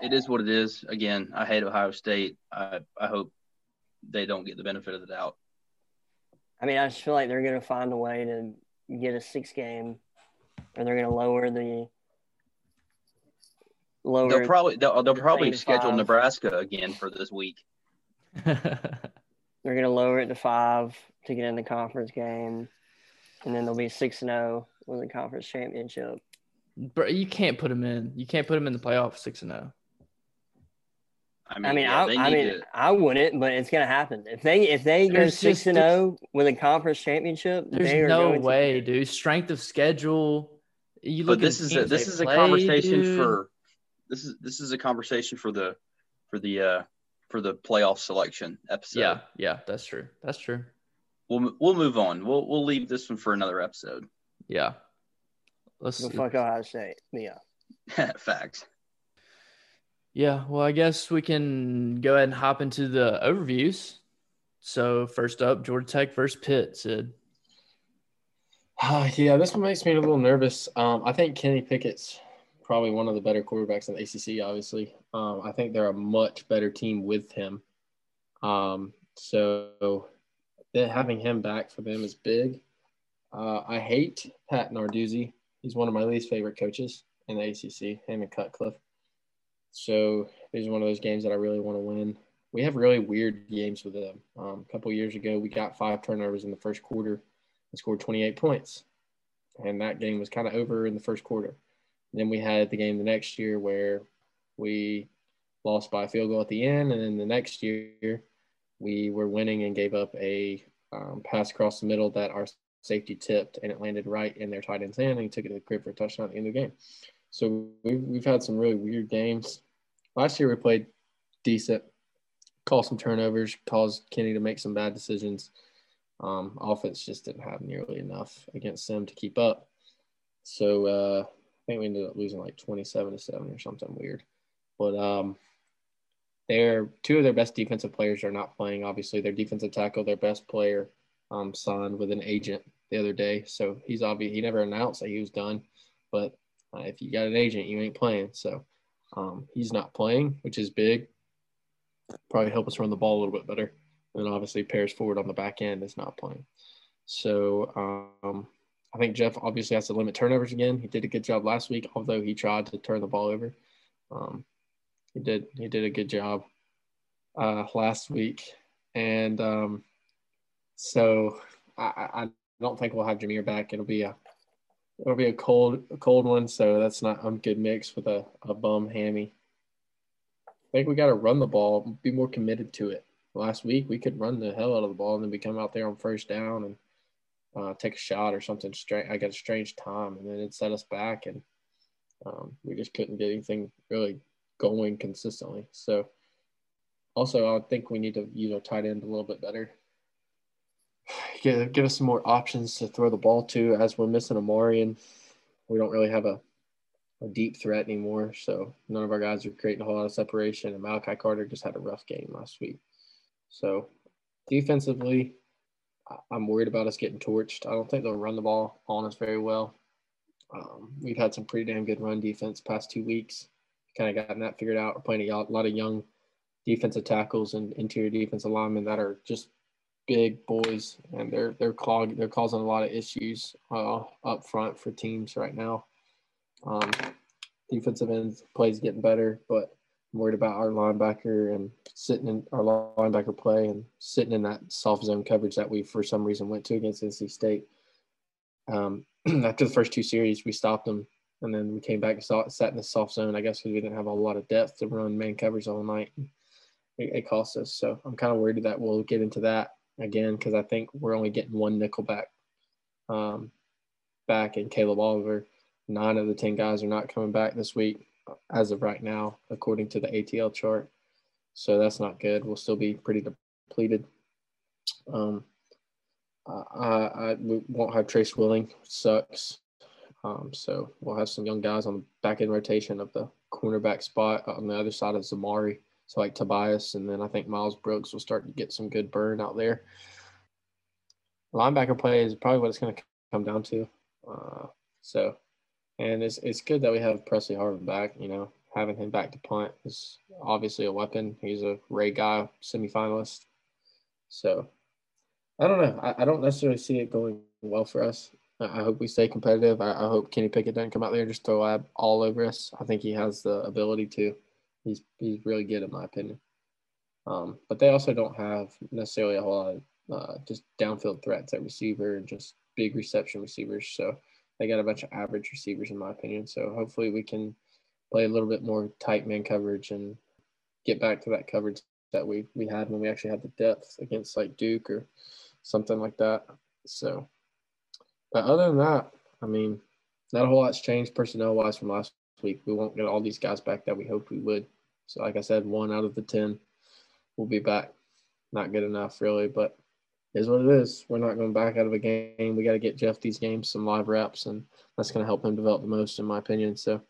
S3: it is what it is. Again i hate ohio state. I i hope they don't get the benefit of the doubt.
S4: I mean i just feel like they're going to find a way to get a six game or they're going to lower the
S3: lower. They'll probably they'll, they'll probably schedule five. Nebraska again for this week. <laughs>
S4: They're gonna lower it to five to get in the conference game, and then they'll be six and zero oh with the conference championship.
S1: But you can't put them in. You can't put them in the playoff six and zero. Oh.
S4: I mean, I mean, yeah, I, I, mean, to... I wouldn't, but it's gonna happen if they if they go six and zero oh with a conference championship.
S1: There's no way, dude. Strength of schedule.
S3: You look but this is a, this is play, a conversation dude. for this is this is a conversation for the for the uh for the playoff selection episode.
S1: Yeah, yeah, that's true. That's true.
S3: We'll we'll move on. We'll we'll leave this one for another episode.
S1: Yeah.
S4: Let's the fuck Ohio State. Yeah. <laughs>
S3: Facts.
S1: Yeah, well, I guess we can go ahead and hop into the overviews. So first up, Georgia Tech versus Pitt. Sid.
S2: Uh, <sighs> yeah, this one makes me a little nervous. Um, I think Kenny Pickett's probably one of the better quarterbacks in the ACC. Obviously, um, I think they're a much better team with him. Um, so having him back for them is big. Uh, I hate Pat Narduzzi. He's one of my least favorite coaches in the ACC. Him and Cutcliffe. So these are one of those games that I really want to win. We have really weird games with them. Um, a couple years ago, we got five turnovers in the first quarter. and scored 28 points. And that game was kind of over in the first quarter. Then we had the game the next year where we lost by a field goal at the end. And then the next year, we were winning and gave up a um, pass across the middle that our safety tipped and it landed right in their tight end's hand and he took it to the crib for a touchdown at the end of the game. So we've, we've had some really weird games. Last year we played decent, caused some turnovers, caused Kenny to make some bad decisions. Um, offense just didn't have nearly enough against them to keep up. So uh, think we ended up losing like 27 to 7 or something weird. But um, they're two of their best defensive players are not playing. Obviously, their defensive tackle, their best player, um, signed with an agent the other day. So he's obviously he never announced that he was done, but uh, if you got an agent, you ain't playing. So um, he's not playing, which is big. Probably help us run the ball a little bit better. And obviously Paris Ford on the back end is not playing. So um, I think Jeff obviously has to limit turnovers again. He did a good job last week, although he tried to turn the ball over. Um, he did he did a good job uh, last week, and um, so I, I don't think we'll have Jahmyr back. It'll be a it'll be a cold a cold one, so that's not a good mix with a, a bum hammy. I think we got to run the ball, be more committed to it. Last week we could run the hell out of the ball, and then we come out there on first down and uh, take a shot or something. I got a strange time, and then it set us back, and um, we just couldn't get anything really going consistently. So, also, I think we need to you know tight end a little bit better. <sighs> Give, give us some more options to throw the ball to, as we're missing Amari, and we don't really have a, a deep threat anymore. So none of our guys are creating a whole lot of separation. And Malachi Carter just had a rough game last week. So defensively, I'm worried about us getting torched. I don't think they'll run the ball on us very well. Um, we've had some pretty damn good run defense past two weeks. Kind of gotten that figured out. We're playing a lot of young defensive tackles and interior defensive linemen that are just big boys, and they're they're clog they're causing a lot of issues uh, up front for teams right now. Um, defensive end plays getting better, but worried about our linebacker and sitting in our linebacker play and sitting in that soft zone coverage that we for some reason went to against NC State. Um, <clears throat> after the first two series, we stopped them, and then we came back and saw, sat in the soft zone. I guess because we didn't have a lot of depth to run man coverage all night. It, it cost us, so I'm kind of worried that we'll get into that again because I think we're only getting one nickel back. Um, back in Caleb Oliver. Nine of the ten guys are not coming back this week as of right now, according to the ATL chart. So that's not good. We'll still be pretty depleted. Um, I, I won't have Tre Swilling, sucks. Um, so we'll have some young guys on the back end rotation of the cornerback spot on the other side of Zamari. So like Tobias, and then I think Miles Brooks will start to get some good burn out there. Linebacker play is probably what it's going to come down to. Uh, so, and it's it's good that we have Pressley Harvin back. You know, having him back to punt is obviously a weapon. He's a Ray guy, semifinalist. So, I don't know. I, I don't necessarily see it going well for us. I hope we stay competitive. I, I, hope Kenny Pickett doesn't come out there and just throw all over us. I think he has the ability to. He's he's really good in my opinion. Um, but they also don't have necessarily a whole lot of uh, just downfield threats at receiver and just big reception receivers. So they got a bunch of average receivers in my opinion. So hopefully we can play a little bit more tight man coverage and get back to that coverage that we we had when we actually had the depth against like Duke or something like that. So, but other than that, I mean, not a whole lot's changed personnel wise from last week. We won't get all these guys back that we hoped we would. So, like I said, one out of the 10 will be back. Not good enough, really, but is what it is. We're not going back out of a game. We got to get Jeff these games some live reps, and that's going to help him develop the most, in my opinion. So,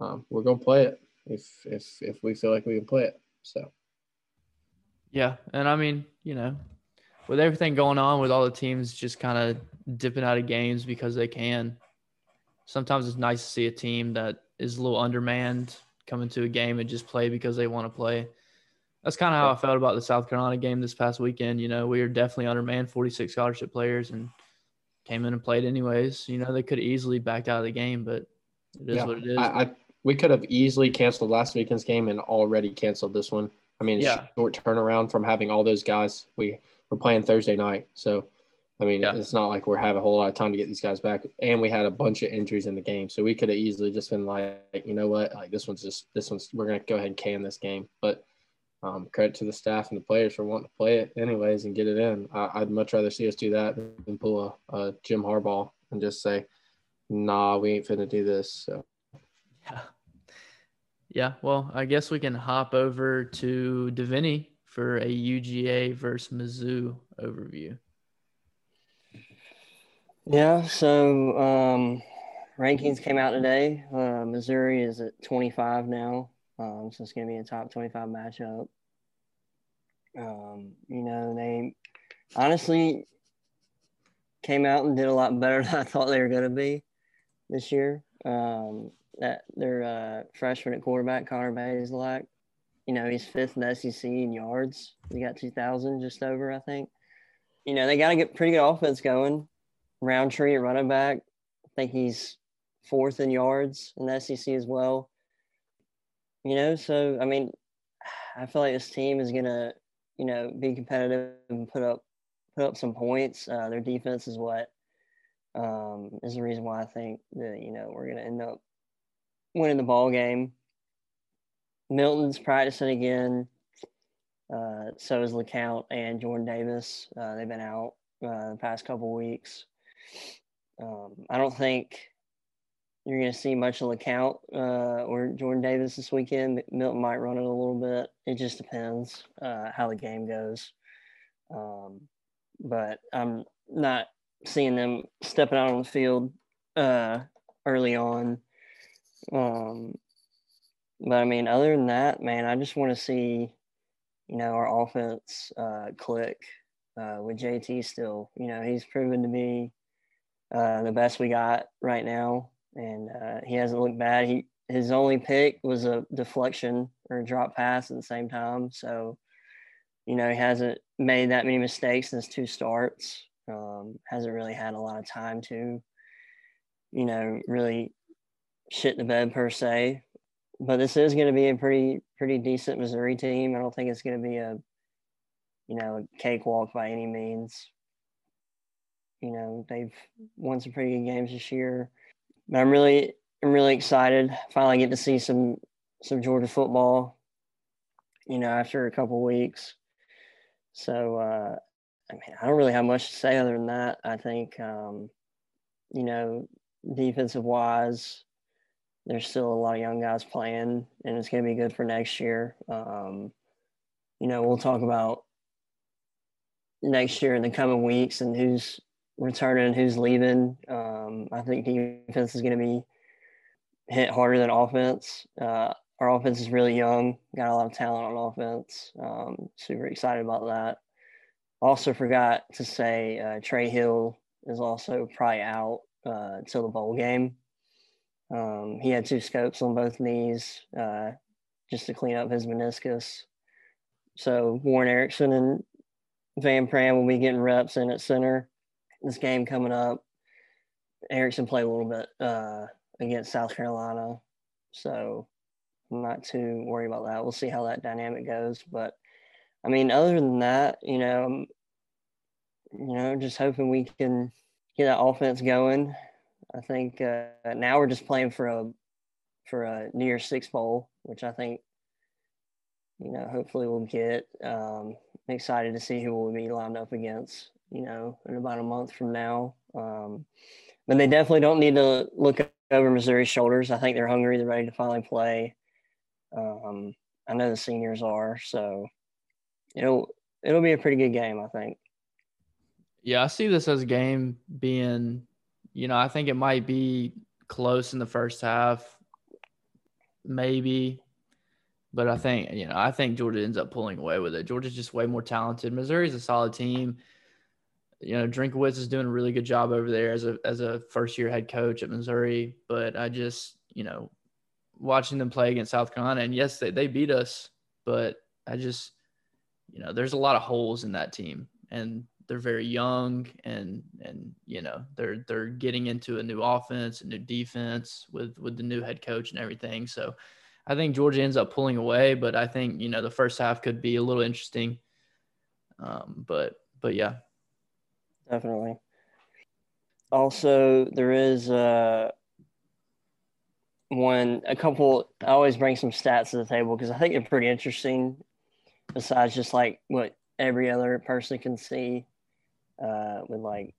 S2: um, we're going to play it if if if we feel like we can play it. So,
S1: yeah, and I mean, you know, with everything going on, with all the teams just kind of dipping out of games because they can, sometimes it's nice to see a team that is a little undermanned come into a game and just play because they want to play. That's kind of how I felt about the South Carolina game this past weekend. You know, we were definitely undermanned, 46 scholarship players, and came in and played anyways. You know, they could have easily backed out of the game, but it is yeah, what it is.
S2: I, I, we could have easily canceled last weekend's game and already canceled this one. I mean, yeah. short turnaround from having all those guys. We were playing Thursday night, so I mean,
S1: Yeah.
S2: it's not like we're having a whole lot of time to get these guys back, and we had a bunch of injuries in the game, so we could have easily just been like, you know what, like this one's just this one's we're gonna go ahead and can this game. But um, credit to the staff and the players for wanting to play it anyways and get it in. I, I'd much rather see us do that than pull a, a Jim Harbaugh and just say, nah, we ain't finna do this. So
S1: Yeah. Yeah. Well, I guess we can hop over to Davini for a UGA versus Mizzou overview.
S4: Yeah, so um, rankings came out today. Uh, Missouri is at 25 now, um, so it's to be a top 25 matchup. Um, you know, they honestly came out and did a lot better <laughs> than I thought they were going to be this year. Um, that their uh, freshman at quarterback, Connor Bazelak, you know, he's fifth in the SEC in yards. He got 2,000 just over, I think. You know, they got to get pretty good offense going. Rountree at running back. I think he's fourth in yards in the SEC as well. You know, so I mean, <sighs> I feel like this team is gonna, you know, be competitive and put up put up some points. Uh, their defense is what um, is the reason why I think that you know we're gonna end up winning the ball game. Milton's practicing again. Uh, so is LeCounte and Jordan Davis. Uh, they've been out uh, the past couple weeks. Um, I don't think you're going to see much of LeCounte uh, or Jordan Davis this weekend. Milton might run it a little bit. It just depends uh, how the game goes. Um, but I'm not seeing them stepping out on the field uh, early on. Um, but I mean, other than that, man, I just want to see, you know, our offense uh, click uh, with JT still. You know, he's proven to be uh, the best we got right now, and uh, he hasn't looked bad. He his only pick was a deflection or a drop pass at the same time, so you know he hasn't made that many mistakes in his two starts. Um, hasn't really had a lot of time to, you know, really shit the bed per se. But this is going to be a pretty pretty decent Missouri team. I don't think it's going to be a, you know, a cakewalk by any means. You know, they've won some pretty good games this year. But I'm really I'm really excited. Finally get to see some some Georgia football, you know, after a couple weeks. So uh I mean, I don't really have much to say other than that. I think um, you know, defensive wise, there's still a lot of young guys playing and it's gonna be good for next year. Um, you know, we'll talk about next year in the coming weeks and who's returning who's leaving. Um, I think defense is going to be hit harder than offense. Uh, our offense is really young, got a lot of talent on offense. Um, super excited about that. Also, forgot to say uh, Trey Hill is also probably out uh, till the bowl game. Um, he had two scopes on both knees uh, just to clean up his meniscus. So Warren Ericson and Van Pran will be getting reps in at center. This game coming up, Ericson played a little bit uh, against South Carolina, so I'm not too worried about that. We'll see how that dynamic goes. But I mean, other than that, you know, I'm, you know, just hoping we can get that offense going. I think uh, now we're just playing for a for a New Year's Six bowl, which I think you know hopefully we'll get. Um, excited to see who we'll be lined up against. You know, in about a month from now. Um, but they definitely don't need to look over Missouri's shoulders. I think they're hungry. They're ready to finally play. Um, I know the seniors are, so it'll it'll be a pretty good game. I think.
S1: Yeah, I see this as a game being, you know, I think it might be close in the first half, maybe, but I think, you know, I think Georgia ends up pulling away with it. Georgia's just way more talented. Missouri's a solid team. You know, Drinkwitz is doing a really good job over there as a as a first year head coach at Missouri. But I just, you know, watching them play against South Carolina, and yes, they, they beat us, but I just, you know, there's a lot of holes in that team. And they're very young and and you know they're they're getting into a new offense, a new defense with with the new head coach and everything. So I think Georgia ends up pulling away, but I think you know the first half could be a little interesting. Um, but but yeah,
S4: Definitely. Also, there is uh, one, a couple, I always bring some stats to the table because I think they're pretty interesting, besides just like what every other person can see uh, with like,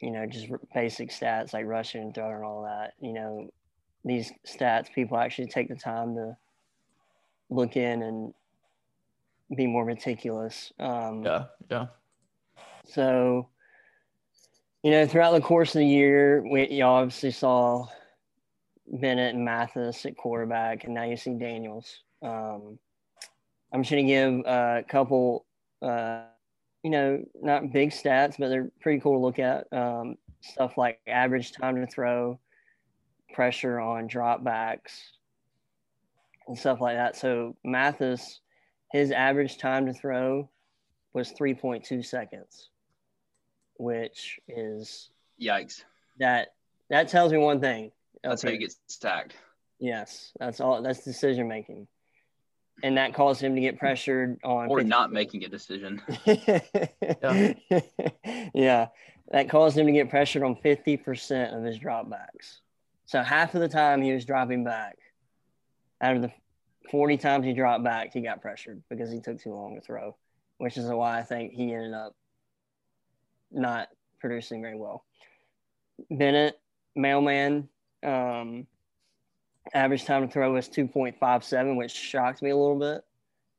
S4: you know, just basic stats like rushing and throwing and all that. You know, these stats, people actually take the time to look in and be more meticulous. Um,
S1: Yeah, yeah.
S4: so, you know, throughout the course of the year, we you obviously saw Bennett and Mathis at quarterback, and now you see Daniels. Um, I'm just going to give a couple, uh, you know, not big stats, but they're pretty cool to look at. Um, stuff like average time to throw, pressure on dropbacks, and stuff like that. So Mathis, his average time to throw was 3.2 seconds, which is
S3: Yikes.
S4: that that tells me one thing.
S3: That's how
S4: Okay.
S3: you get stacked.
S4: Yes, that's all. That's decision making, and that caused him to get pressured on.
S3: Or
S4: 50
S3: not making a decision. <laughs>
S4: yeah. that caused him to get pressured on fifty percent of his dropbacks. So half of the time he was dropping back, out of the forty times he dropped back, he got pressured because he took too long to throw, which is why I think he ended up not producing very well. Bennett, mailman, um, average time to throw was 2.57, which shocked me a little bit.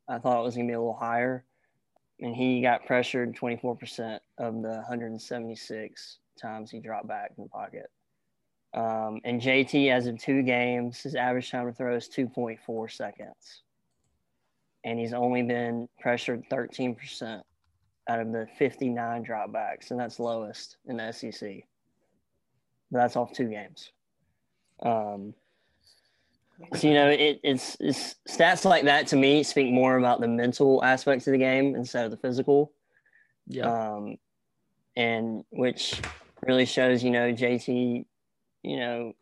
S4: I thought it was going to be a little higher. And he got pressured 24% of the 176 times he dropped back in the pocket. Um, and JT, as of two games, his average time to throw is 2.4 seconds. And he's only been pressured 13% out of the 59 dropbacks, and that's lowest in the SEC. But that's off two games. Um, so you know, it, it's it's stats like that to me speak more about the mental aspects of the game instead of the physical.
S1: Yeah.
S4: Um, and which really shows, you know, JT, you know,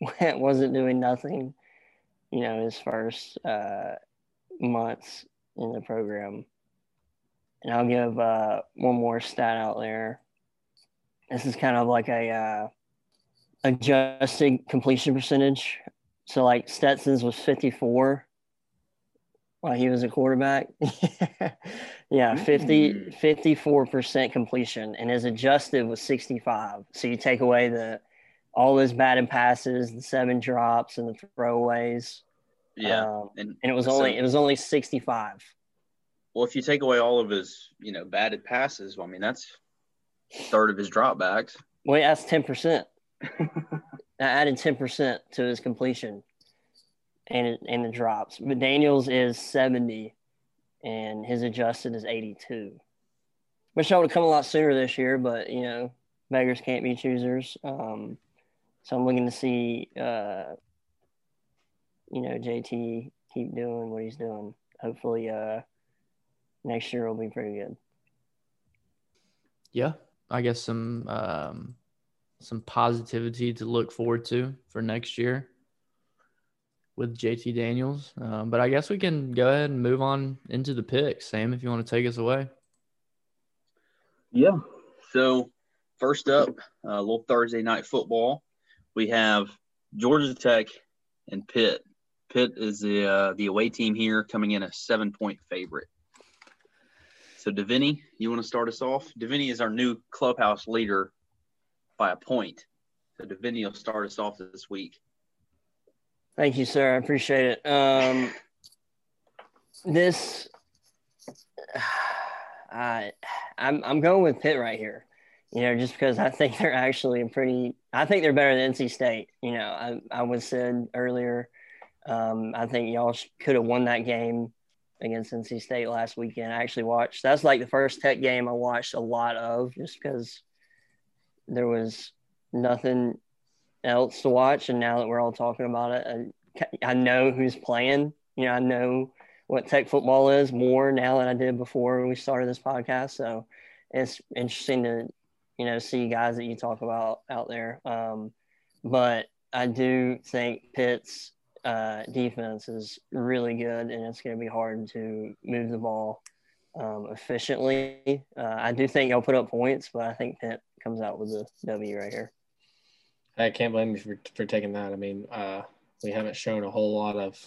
S4: <laughs> wasn't doing nothing, you know, his first uh, months in the program. And I'll give uh, one more stat out there. This is kind of like a uh, adjusted completion percentage. So like Stetson's was 54 while he was a quarterback. <laughs> yeah, 50
S3: Mm.
S4: 54% completion and his adjusted was 65. So you take away the all those batted passes, the seven drops and the throwaways.
S3: Yeah.
S4: Um,
S3: and
S4: and it was
S3: so-
S4: only it was only 65.
S3: Well, if you take away all of his, you know, batted passes, well, I mean, that's a third of his dropbacks.
S4: Well, that's 10%. I added 10% to his completion and and the drops. But Daniels is 70 and his adjusted is 82. Wish I would have come a lot sooner this year, but you know, beggars can't be choosers. Um, so I'm looking to see uh, you know, JT keep doing what he's doing. Hopefully uh next year will be pretty good.
S1: Yeah, I guess some um, some positivity to look forward to for next year with JT Daniels. Um, but I guess we can go ahead and move on into the picks. Sam, if you want to take us away.
S3: Yeah. So first up, a little Thursday night football. We have Georgia Tech and Pitt. Pitt is the uh, the away team here, coming in a seven point favorite. So Davini, you want to start us off? Davini is our new clubhouse leader by a point. So Davini will start us off this week.
S4: Thank you, sir. I appreciate it. Um, this, <sighs> I, I'm I'm going with Pitt right here. You know, just because I think they're actually a pretty. I think they're better than NC State. You know, I I was said earlier. Um, I think y'all could have won that game against NC State last weekend. I actually watched. That's like the first Tech game I watched a lot of, just because there was nothing else to watch. And now that we're all talking about it, I, I know who's playing. You know, I know what Tech football is more now than I did before we started this podcast. So it's interesting to, you know, see guys that you talk about out there. Um, but I do think Pitt's uh, defense is really good, and it's going to be hard to move the ball um, efficiently. Uh, I do think I'll put up points, but I think Pitt comes out with a W right here.
S2: I can't blame you for, for taking that. I mean, uh, we haven't shown a whole lot of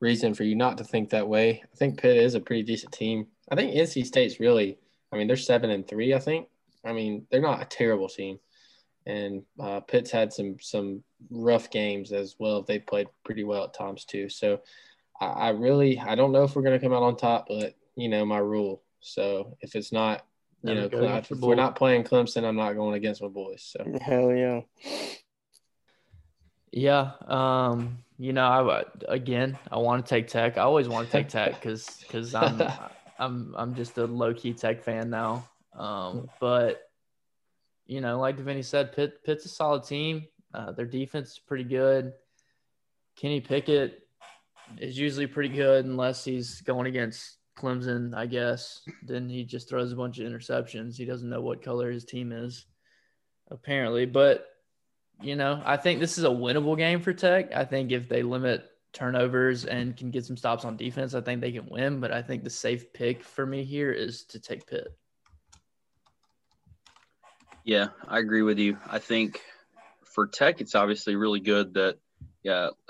S2: reason for you not to think that way. I think Pitt is a pretty decent team. I think NC State's really, I mean, they're seven and three. I think. I mean, they're not a terrible team, and uh, Pitt's had some some rough games as well. They played pretty well at times too. So, I, I really, I don't know if we're going to come out on top, but you know my rule. So if it's not, you
S1: Never
S2: know,
S1: go
S2: Cle- if we're not playing Clemson, I'm not going against my boys. So
S4: Hell yeah.
S1: Yeah. Um, you know, I would- again, I want to take Tech. I always want to take Tech because because I'm <laughs> I'm I'm just a low key Tech fan now. Um, but you know, like Vinny said, Pitt Pitt's a solid team. Uh, their defense is pretty good. Kenny Pickett is usually pretty good unless he's going against Clemson, I guess. Then he just throws a bunch of interceptions. He doesn't know what color his team is, apparently. But you know, I think this is a winnable game for Tech. I think if they limit turnovers and can get some stops on defense, I think they can win. But I think the safe pick for me here is to take Pitt.
S3: Yeah, I agree with you. I think for Tech, it's obviously really good that,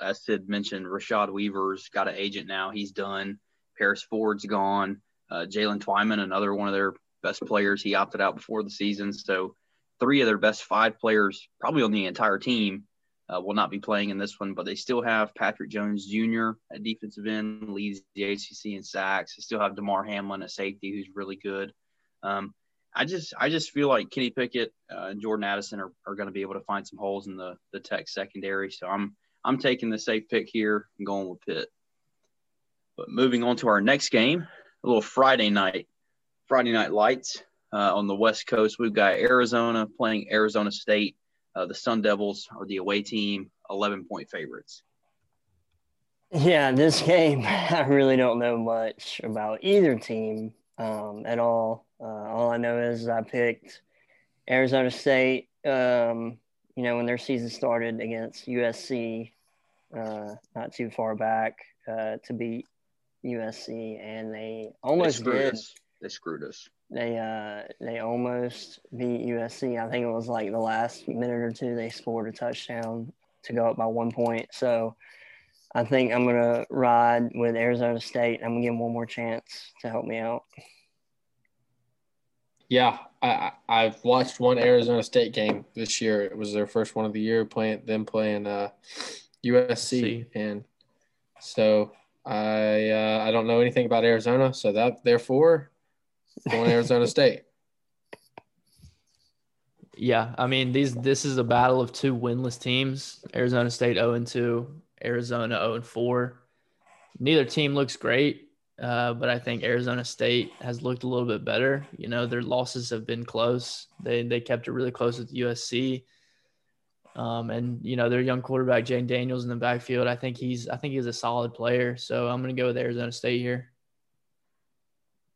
S3: as Sid mentioned, Rashad Weaver's got an agent now. He's done. Paris Ford's gone. Uh, Jalen Twyman, another one of their best players, he opted out before the season. So three of their best five players, probably on the entire team, uh, will not be playing in this one. But they still have Patrick Jones Jr. at defensive end, leads the ACC in sacks. They still have Damar Hamlin at safety, who's really good. Um, I just I just feel like Kenny Pickett uh, and Jordan Addison are, are going to be able to find some holes in the the Tech secondary. So I'm I'm taking the safe pick here and going with Pitt. But moving on to our next game, a little Friday night, Friday night lights uh, on the West Coast. We've got Arizona playing Arizona State. Uh, the Sun Devils are the away team, 11 point favorites.
S4: Yeah, this game, <laughs> I really don't know much about either team um, at all. Uh, all I know is I picked Arizona State, um, you know, when their season started against USC, uh, not too far back, uh, to beat USC, and they
S3: They
S4: almost
S3: screwed
S4: did.
S3: us. They screwed us.
S4: They uh, they almost beat USC. I think it was like the last minute or two they scored a touchdown to go up by one point. So I think I'm gonna ride with Arizona State. I'm gonna give them one more chance to help me out.
S2: Yeah, I, I've watched one Arizona State game this year. It was their first one of the year playing them playing uh, USC,
S1: See.
S2: and so I uh, I don't know anything about Arizona, so that therefore going Arizona State. <laughs>
S1: Yeah, I mean these this is a battle of two winless teams. Arizona State 0 and 2, Arizona 0 and 4. Neither team looks great, uh, but I think Arizona State has looked a little bit better. You know, their losses have been close. They they kept it really close with USC. Um, and you know their young quarterback Jayden Daniels in the backfield. I think he's I think he's a solid player. So I'm gonna go with Arizona State here.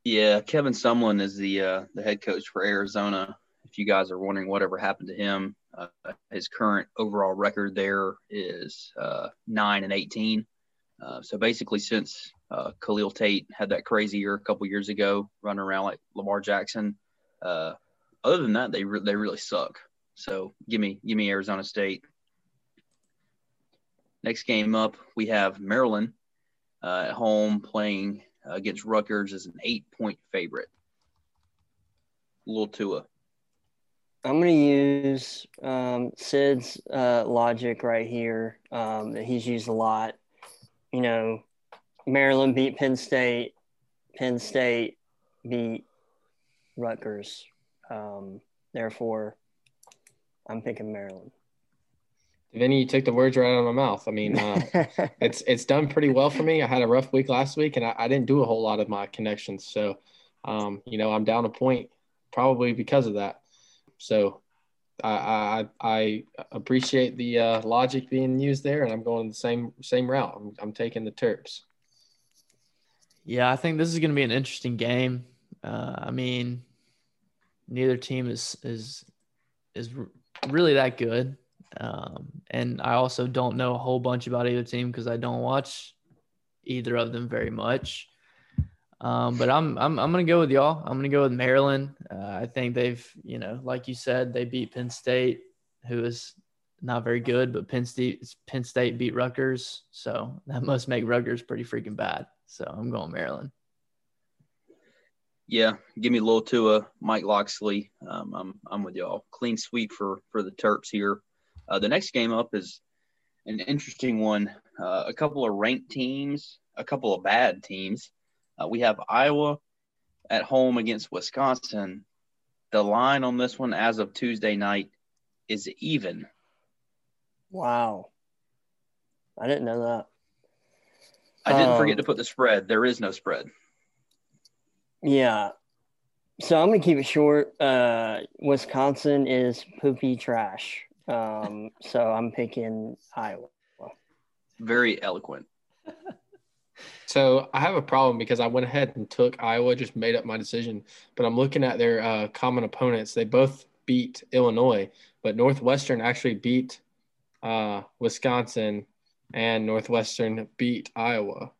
S3: Yeah, Kevin Sumlin is the uh, the head coach for Arizona. If you guys are wondering whatever happened to him, uh, his current overall record there is uh, nine and eighteen. Uh, so basically, since uh, Khalil Tate had that crazy year a couple years ago, running around like Lamar Jackson, uh, other than that, they re- they really suck. So give me give me Arizona State. Next game up, we have Maryland uh, at home playing against Rutgers as an eight point favorite. Little Tua.
S4: I'm gonna use um, Sid's uh, logic right here um, that he's used a lot. You know, Maryland beat Penn State, Penn State beat Rutgers. Um, therefore, I'm picking Maryland.
S2: Vinny, you took the words right out of my mouth. I mean, uh, <laughs> it's it's done pretty well for me. I had a rough week last week, and I, I didn't do a whole lot of my connections. So, um, you know, I'm down a point probably because of that. So, I I, I appreciate the uh, logic being used there, and I'm going the same same route. I'm, I'm taking the Terps.
S1: Yeah, I think this is going to be an interesting game. Uh, I mean, neither team is is is really that good, um, and I also don't know a whole bunch about either team because I don't watch either of them very much. Um, but I'm I'm I'm gonna go with y'all. I'm gonna go with Maryland. Uh, I think they've you know like you said they beat Penn State, who is not very good, but Penn State Penn State beat Rutgers, so that <laughs> must make Rutgers pretty freaking bad. So I'm going Maryland.
S3: Yeah, give me a little Tua, Mike Locksley. Um, I'm I'm with y'all. Clean sweep for for the Terps here. Uh, the next game up is an interesting one. Uh, a couple of ranked teams, a couple of bad teams. Uh, we have Iowa at home against Wisconsin. The line on this one, as of Tuesday night, is even.
S4: Wow. I didn't know that.
S3: I didn't
S4: Um,
S3: forget to put the spread. There is no spread.
S4: Yeah. So I'm gonna keep it short. Uh, Wisconsin is poopy trash. Um, so I'm picking Iowa.
S3: Very eloquent. <laughs>
S2: So I have a problem because I went ahead and took Iowa, just made up my decision. But I'm looking at their uh, common opponents. They both beat Illinois, but Northwestern actually beat uh, Wisconsin, and Northwestern beat Iowa.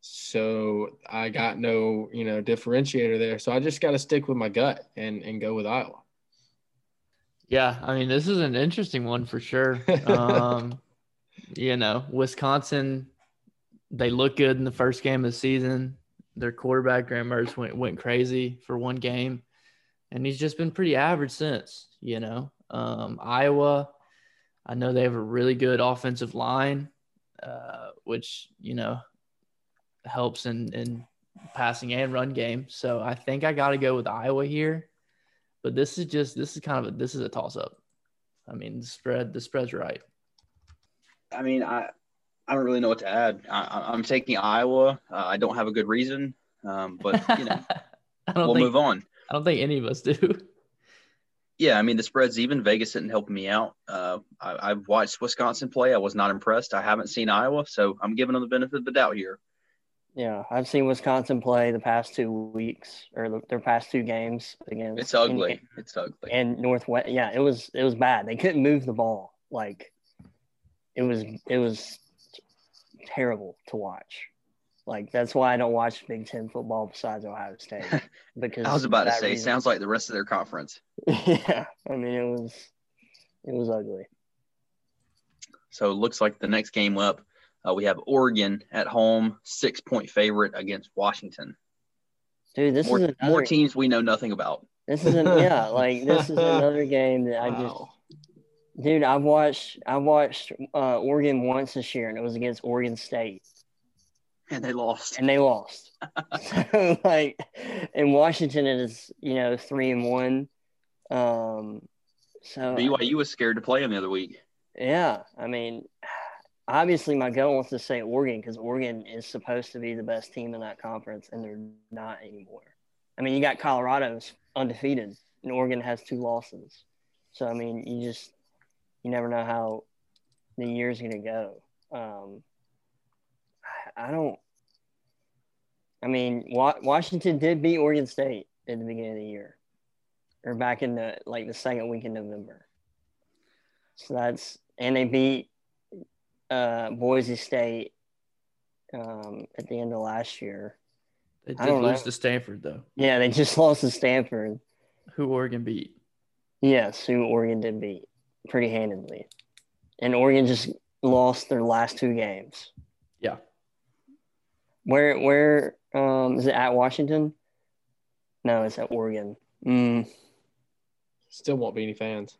S2: So I got no, you know, differentiator there. So I just got to stick with my gut and and go with Iowa.
S1: Yeah, I mean this is an interesting one for sure. <laughs> Um, you know, Wisconsin, they look good in the first game of the season. Their quarterback Graham Mertz went went crazy for one game, and he's just been pretty average since. You know, um, Iowa, I know they have a really good offensive line, uh, which you know helps in in passing and run game. So I think I got to go with Iowa here. But this is just this is kind of a this is a toss up. I mean, the spread the spread's right.
S3: I mean, I I don't really know what to add. I, I'm taking Iowa. Uh, I don't have a good reason, um, but you know, <laughs>
S1: I don't
S3: we'll
S1: think
S3: move on.
S1: I don't think any of us do.
S3: Yeah, I mean the spread's even. Vegas didn't help me out. Uh, I, I've watched Wisconsin play. I was not impressed. I haven't seen Iowa, so I'm giving them the benefit of the doubt here.
S4: Yeah, I've seen Wisconsin play the past two weeks or the, their past two games against.
S3: It's ugly. It's ugly.
S4: And Northwest, yeah, it was it was bad. They couldn't move the ball. Like it was it was terrible to watch. Like that's why I don't watch Big Ten football besides Ohio State <laughs> because
S3: I was about to say,
S4: reason.
S3: sounds like the rest of their conference. <laughs>
S4: yeah, I mean it was it was ugly.
S3: So it looks like the next game up, uh, we have Oregon at home, six point favorite against Washington.
S4: Dude, this
S3: More,
S4: is another,
S3: more teams we know nothing about.
S4: This is an, <laughs> yeah, like this is another game that I just
S2: Wow.
S4: Dude, I've watched I watched uh, Oregon once this year, and it was against Oregon State,
S3: And they lost.
S4: and they lost. so, <laughs> <laughs> like, in Washington, it is you know three and one. Um, so
S3: BYU was scared to play them the other week.
S4: yeah, I mean, obviously my gut wants to say Oregon because Oregon is supposed to be the best team in that conference, and they're not anymore. I mean, you got Colorado's undefeated, and Oregon has two losses. So I mean, you just you never know how the year's gonna go. Um, I- don't. I mean, Wa- Washington did beat Oregon State at the beginning of the year, or back in the like the second week in November. So that's and they beat uh, Boise State um, at the end of last year.
S1: They did lose
S4: know.
S1: to Stanford though,
S4: Yeah, they just <laughs> lost to Stanford.
S1: who Oregon beat.
S4: Yes, who Oregon did beat pretty handedly, and Oregon just lost their last two games.
S1: Yeah.
S4: Where where um is it at Washington? No, it's at Oregon. Mm.
S2: Still won't be any fans.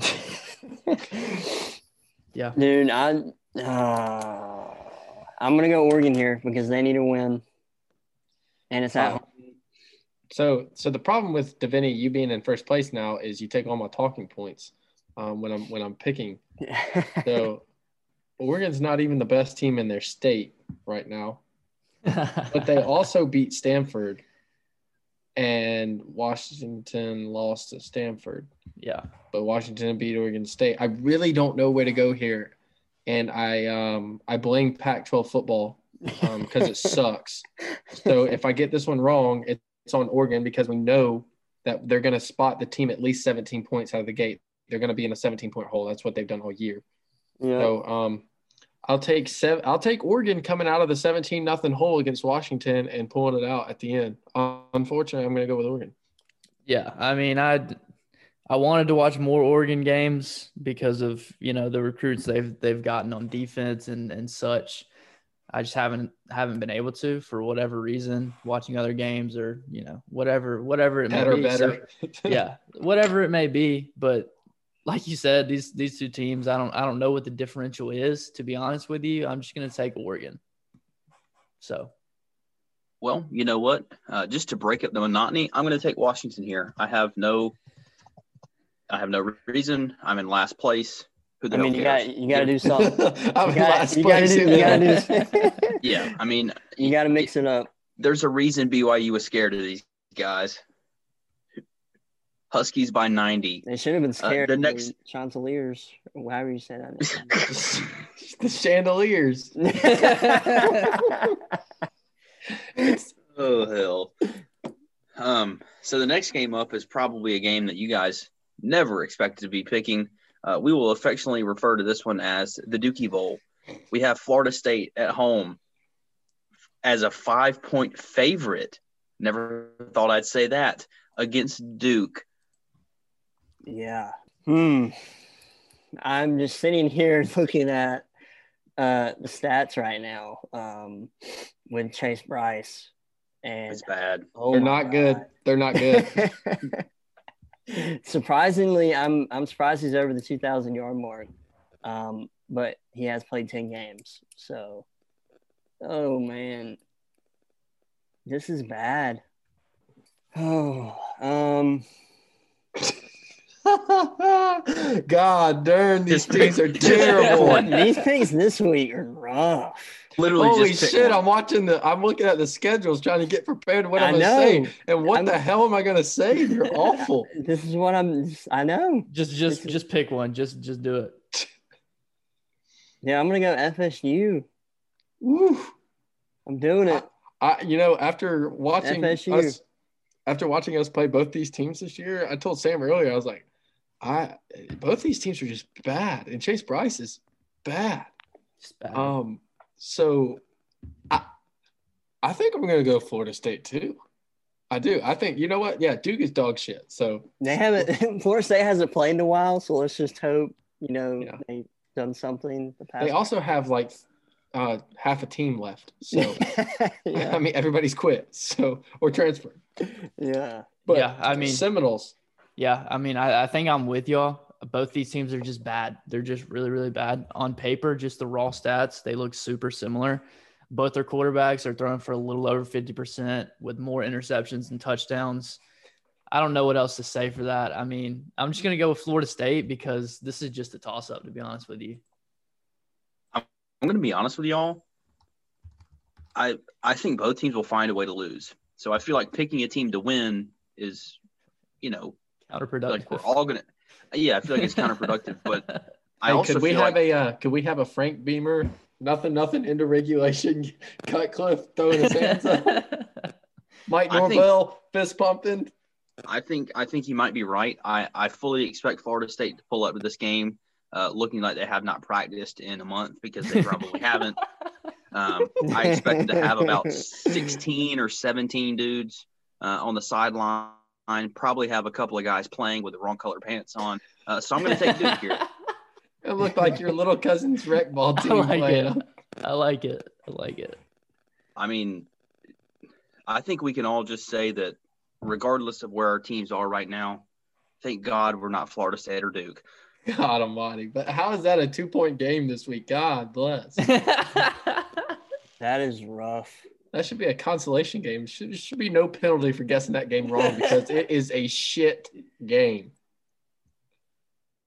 S2: <laughs>
S1: Yeah.
S4: Dude, I uh, I'm gonna go Oregon here because they need to win, and it's at
S2: Uh, So, so the problem with Davini, you being in first place now, is you take all my talking points um, when I'm when I'm picking.
S4: home. <laughs>
S2: So, Oregon's not even the best team in their state right now, but they also beat Stanford, and Washington lost to Stanford.
S1: yeah.
S2: But Washington beat Oregon State. I really don't know where to go here, and I um I blame Pac-12 football because it sucks. So if I get this one wrong, it's on Oregon because we know that they're going to spot the team at least 17 points out of the gate. They're going to be in a 17 point hole. That's what they've done all year.
S4: yeah.
S2: So um, I'll take seven. I'll take Oregon coming out of the seventeen nothing hole against Washington and pulling it out at the end. Uh, unfortunately, I'm going to go with Oregon.
S1: Yeah, I mean, I I wanted to watch more Oregon games because of you know the recruits they've they've gotten on defense and and such. I just haven't haven't been able to for whatever reason, watching other games or you know whatever whatever it may
S2: Better,
S1: be. So, yeah, <laughs> whatever it may be. But like you said, these these two teams, I don't I don't know what the differential is. To be honest with you, I'm just gonna take Oregon. So
S3: Well, you know what? Uh, just to break up the monotony, I'm going to take Washington here. I have no, I have no reason. I'm in last place. Who the
S4: I mean, you got you got to do something. <laughs>
S2: I'm
S4: got
S2: last
S4: you got to
S2: place
S4: do
S2: in
S4: you got to do <laughs>
S3: Yeah, I mean,
S4: you got to mix it up.
S3: there's a reason BYU was scared of these guys. Huskies by 90.
S4: They should have been scared.
S3: the
S4: of
S3: next-
S4: Chanceliers, however you say that. <laughs>
S2: the chandeliers. <laughs>
S3: Oh hell. Um, so the next game up is probably a game that you guys never expected to be picking. Uh, we will affectionately refer to this one as the Dookie Bowl. We have Florida State at home as a five point favorite. Never thought I'd say that against Duke.
S4: Yeah. Hmm. I'm just sitting here <laughs> looking at uh, the stats right now um, with Chase Brice, and
S3: It's bad.
S4: oh
S2: They're
S4: my
S2: not good. They're not good. <laughs>
S4: Surprisingly, I'm I'm surprised he's over the 2,000 yard mark, um, but he has played 10 games. So, oh man, this is bad. Oh, <sighs> um, <laughs>
S2: God darn, these
S3: Just
S2: teams are
S3: pick- <laughs> just pick
S2: terrible.
S4: these things this week are rough.
S3: Literally
S2: Holy
S3: just
S2: shit!
S3: one.
S2: I'm watching the. I'm looking at the schedules, trying to get prepared. What
S4: I
S2: I'm gonna say, and what
S4: I'm-
S2: the hell am I gonna say? You're <laughs> awful.
S4: This is what I'm. I know.
S1: just just
S4: This is-
S1: just pick one. Just just do it.
S4: Yeah, I'm gonna go FSU.
S2: Woo.
S4: I'm doing it.
S2: I, you know, after watching
S4: FSU.
S2: us, after watching us play both these teams this year, I told Sam earlier, I was like, I both these teams are just bad, and Chase Brice is bad.
S1: Just bad.
S2: Um, so I, I think I'm gonna go Florida State too. I do. I think you know what? Yeah, Duke is dog shit. So
S4: They haven't. <laughs> Florida State hasn't played in a while, so let's just hope you know
S2: Yeah.
S4: they've done something. The past.
S2: they also have like uh, half a team left. So <laughs>
S4: yeah. <laughs>
S2: I mean, everybody's quit. So or transferred.
S4: yeah.
S2: But
S1: Yeah, I mean-
S2: Seminoles.
S1: Yeah, I mean, I, I think I'm with y'all. Both these teams are just bad. They're just really, really bad. On paper, just the raw stats, they look super similar. Both their quarterbacks are throwing for a little over 50% with more interceptions and touchdowns. I don't know what else to say for that. I mean, I'm just going to go with Florida State because this is just a toss up, to be honest with you.
S3: I'm going to be honest with y'all. I I think both teams will find a way to lose. So I feel like picking a team to win is, you know,
S1: Counterproductive.
S3: like we're all gonna. Yeah, I feel like it's counterproductive, but <laughs> I
S2: Hey,
S3: also
S2: could we
S3: feel
S2: have
S3: like
S2: a uh, could we have a Frank Beamer? Nothing, nothing into regulation. <laughs> Cutcliffe throwing his hands up. Mike
S3: I think-
S2: Norvell fist pumping.
S3: I think I think you might be right. I I fully expect Florida State to pull up to this game, uh, looking like they have not practiced in a month because they probably <laughs> haven't. Um, I expect to have about 16 or 17 dudes uh, on the sideline. Probably have a couple of guys playing with the wrong color pants on. Uh, so I'm going to take Duke here. <laughs>
S2: It looked like your little cousin's rec ball <laughs> team.
S1: I like
S2: playing.
S1: it. I like it. I like it.
S3: I mean, I think we can all just say that, regardless of where our teams are right now, thank God we're not Florida State or Duke. <laughs>
S2: God Almighty! But how is that a two point game this week? God bless.
S4: That is rough.
S2: That should be a consolation game. Should should be no penalty for guessing that game wrong because it <laughs> is a shit game.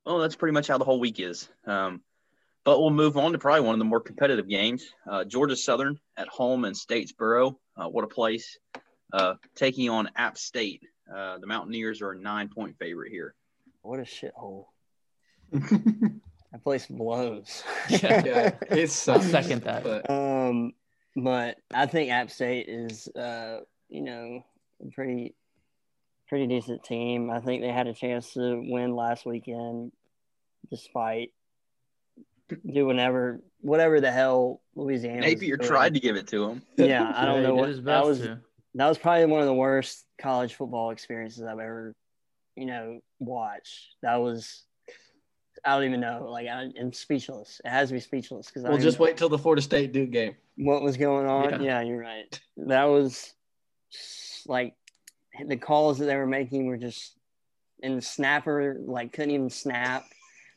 S3: Well, that's pretty much how the whole week is. Um, but we'll move on to probably one of the more competitive games. Uh, Georgia Southern at home in Statesboro. Uh, what a place. Uh, taking on App State. Uh, the Mountaineers are a nine point favorite here.
S4: What a shithole. <laughs> That place blows.
S2: yeah, it's <laughs>
S1: I second that.
S2: But
S4: Um, but I think App State is, uh, you know, a pretty, pretty decent team. I think they had a chance to win last weekend, despite doing whatever whatever the hell Louisiana. was
S3: Napier
S4: doing.
S3: tried to give it to them. <laughs>
S4: Yeah, I don't
S1: Yeah,
S4: know what that was.
S1: to.
S4: That was probably one of the worst college football experiences I've ever, you know, watched. That was. I don't even know. Like I, I'm speechless. It has to be speechless because
S2: We'll just wait till the Florida State Duke game.
S4: what was going on.
S1: Yeah.
S4: Yeah. you're right. That was like the calls that they were making were just and the snapper like couldn't even snap.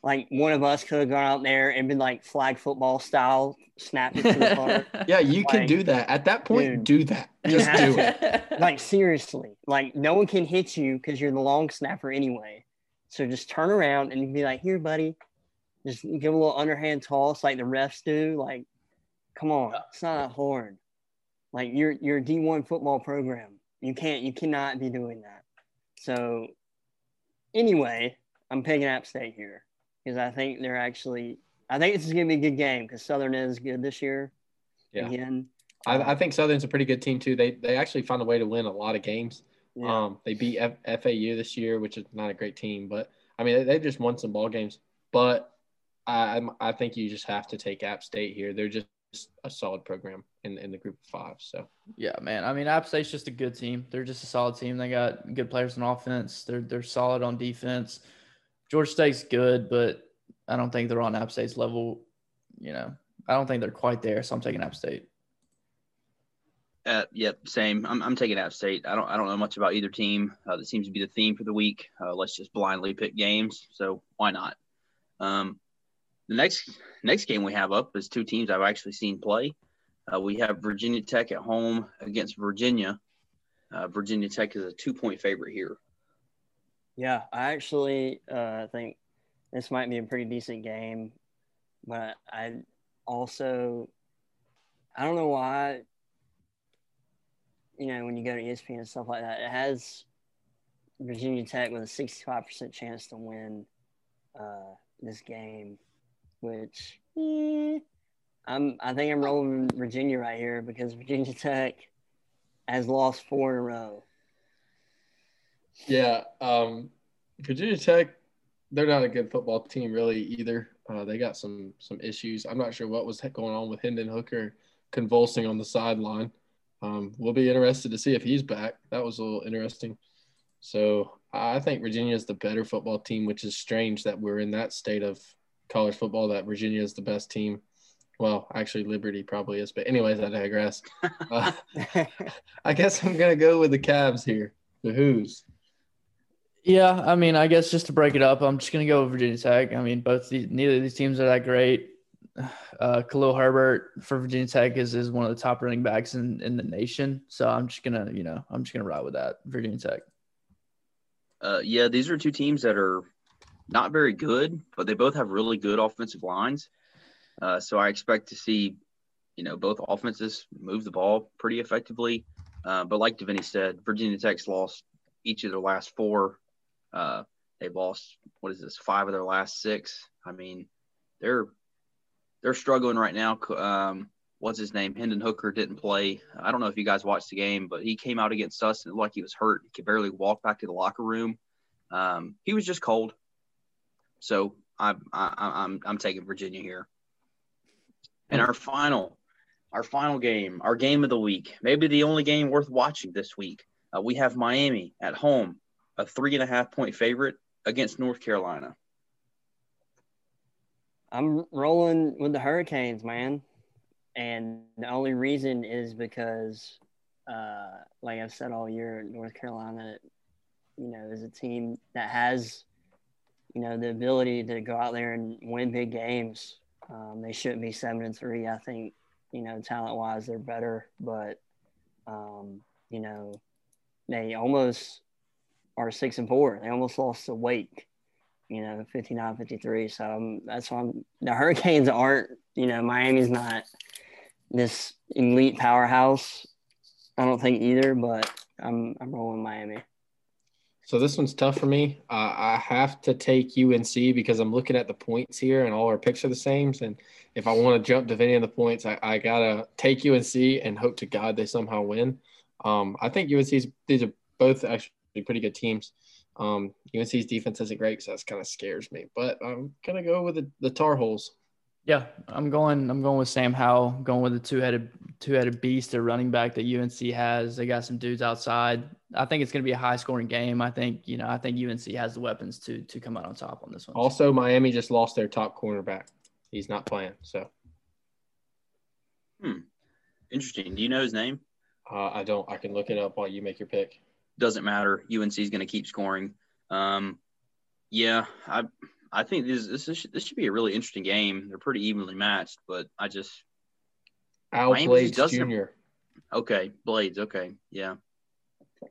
S4: Like one of us could have gone out there and been like flag football style, snapped it to the punter. <laughs>
S2: Yeah, you can do that. At that point,
S4: dude,
S2: do that. Just do it. <laughs>
S4: like seriously, like no one can hit you because you're the long snapper anyway. So just turn around and be like, "Here, buddy," just give a little underhand toss like the refs do. Like, come on, it's not that hard. Like you're you're a D1 football program. You can't you cannot be doing that. So anyway, I'm picking App State here because I think they're actually. I think this is going to be a good game because Southern is good this year.
S2: Yeah.
S4: Again,
S2: I, um, I think Southern's a pretty good team too. They they actually found a way to win a lot of games.
S4: Yeah.
S2: Um, they beat F- FAU this year, which is not a great team, but I mean they, they've just won some ball games. But I I'm- think you just have to take App State here. They're just a solid program in in the group of five. So
S1: Yeah, man. I mean, App State's just a good team. They're just a solid team. They got good players on offense. They're they're solid on defense. George State's good, but I don't think they're on App State's level. You know, I don't think they're quite there. So I'm taking App State.
S3: Uh, yep, same. I'm, I'm taking App State. I don't I don't know much about either team. Uh, that seems to be the theme for the week. Uh, let's just blindly pick games. So why not? Um, the next next game we have up is two teams I've actually seen play. Uh, we have Virginia Tech at home against Virginia. Uh, Virginia Tech is a two point favorite here.
S4: Yeah, I actually uh, think this might be a pretty decent game, but I also I don't know why. You know, when you go to ESPN and stuff like that, it has Virginia Tech with a sixty-five percent chance to win uh, this game, which eh, I'm I think I'm rolling Virginia right here because Virginia Tech has lost four in a row.
S2: yeah, um, Virginia Tech, they're not a good football team really either. Uh, they got some some issues. I'm not sure what was going on with Hendon Hooker convulsing on the sideline. Um, we'll be interested to see if he's back. That was a little interesting. So I think Virginia is the better football team, which is strange that we're in that state of college football that Virginia is the best team. Well, actually, Liberty probably is, but anyways, I digress. Uh, <laughs> I guess I'm gonna go with the Cavs here. The Who's.
S1: Yeah, I mean, I guess just to break it up, I'm just gonna go with Virginia Tech. I mean, both neither of these teams are that great. Uh, Khalil Herbert for Virginia Tech is, is one of the top running backs in, in the nation. So I'm just gonna, you know, I'm just gonna ride with that Virginia Tech.
S3: Uh, yeah, these are two teams that are not very good, but they both have really good offensive lines. Uh, so I expect to see, you know, both offenses move the ball pretty effectively. Uh, but like Devaney said, Virginia Tech's lost each of their last four. Uh, they've lost what is this? Five of their last six. I mean, they're they're struggling right now. Um, what's his name? Hendon Hooker didn't play. I don't know if you guys watched the game, but he came out against us and like he was hurt. He could barely walk back to the locker room. Um, he was just cold. So I, I, I'm I'm taking Virginia here. And our final, our final game, our game of the week, maybe the only game worth watching this week. Uh, we have Miami at home, a three and a half point favorite against North Carolina.
S4: I'm rolling with the Hurricanes, man. And the only reason is because, uh, like I've said all year, North Carolina, you know, is a team that has, you know, the ability to go out there and win big games. Um, they shouldn't be seven and three. I think, you know, talent wise, they're better, but, um, you know, they almost are six and four. They almost lost to Wake you know, 59 53. So that's why I'm, the Hurricanes aren't, you know, Miami's not this elite powerhouse. I don't think either, but I'm, I'm rolling Miami.
S2: So this one's tough for me. Uh, I have to take UNC because I'm looking at the points here, and all our picks are the same. And if I want to jump to any of the points, I, I gotta take UNC and hope to God they somehow win. Um, I think UNC's these are both actually pretty good teams. Um, UNC's defense isn't great, so that kind of scares me. But I'm gonna go with the, the Tar Heels.
S1: Yeah, I'm going. I'm going with Sam Howell. Going with the two-headed, two-headed beast, a running back that UNC has. They got some dudes outside. I think it's going to be a high-scoring game. I think you know. I think UNC has the weapons to to come out on top on this one.
S2: Also, Miami just lost their top cornerback. He's not playing. So hmm,
S3: Interesting. Do you know his name?
S2: uh, I don't. I can look it up while you make your pick.
S3: Doesn't matter. UNC is going to keep scoring. Um, yeah, I I think this this should, this should be a really interesting game. They're pretty evenly matched, but I just
S2: Al
S3: Miami
S2: Blades Jr.
S3: okay Blades. Okay, yeah,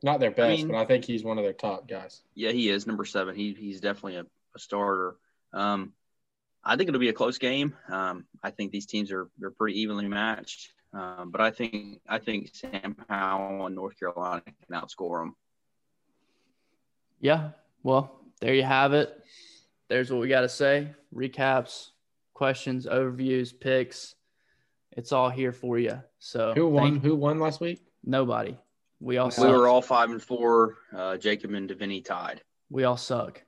S2: Not their best,
S3: mean-
S2: but I think he's one of their top guys.
S3: yeah, he is number seven. He he's definitely a, a starter. Um, I think it'll be a close game. Um, I think these teams are they're pretty evenly matched. Um, but I think I think Sam Howell and North Carolina can outscore them.
S1: Yeah. Well, there you have it. There's what we got to say. Recaps, questions, overviews, picks. It's all here for you. So
S2: Who won? Who won last week?
S1: Nobody. We all
S2: We
S1: suck.
S3: Were all five and four. Uh, Jacob and Deviney tied.
S1: we all suck.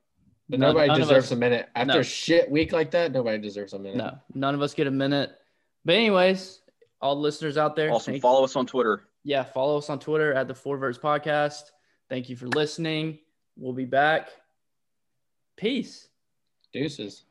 S1: None-
S2: nobody
S1: none
S2: deserves
S1: us-
S2: a minute after
S1: no.
S2: a shit week like that. Nobody deserves a minute.
S1: No, none of us get a minute. But anyways, all the listeners out there,
S3: Also,
S1: thank-
S3: follow us on Twitter.
S1: yeah, follow us on Twitter at the Four Verts Podcast. Thank you for listening. We'll be back. Peace.
S2: Deuces.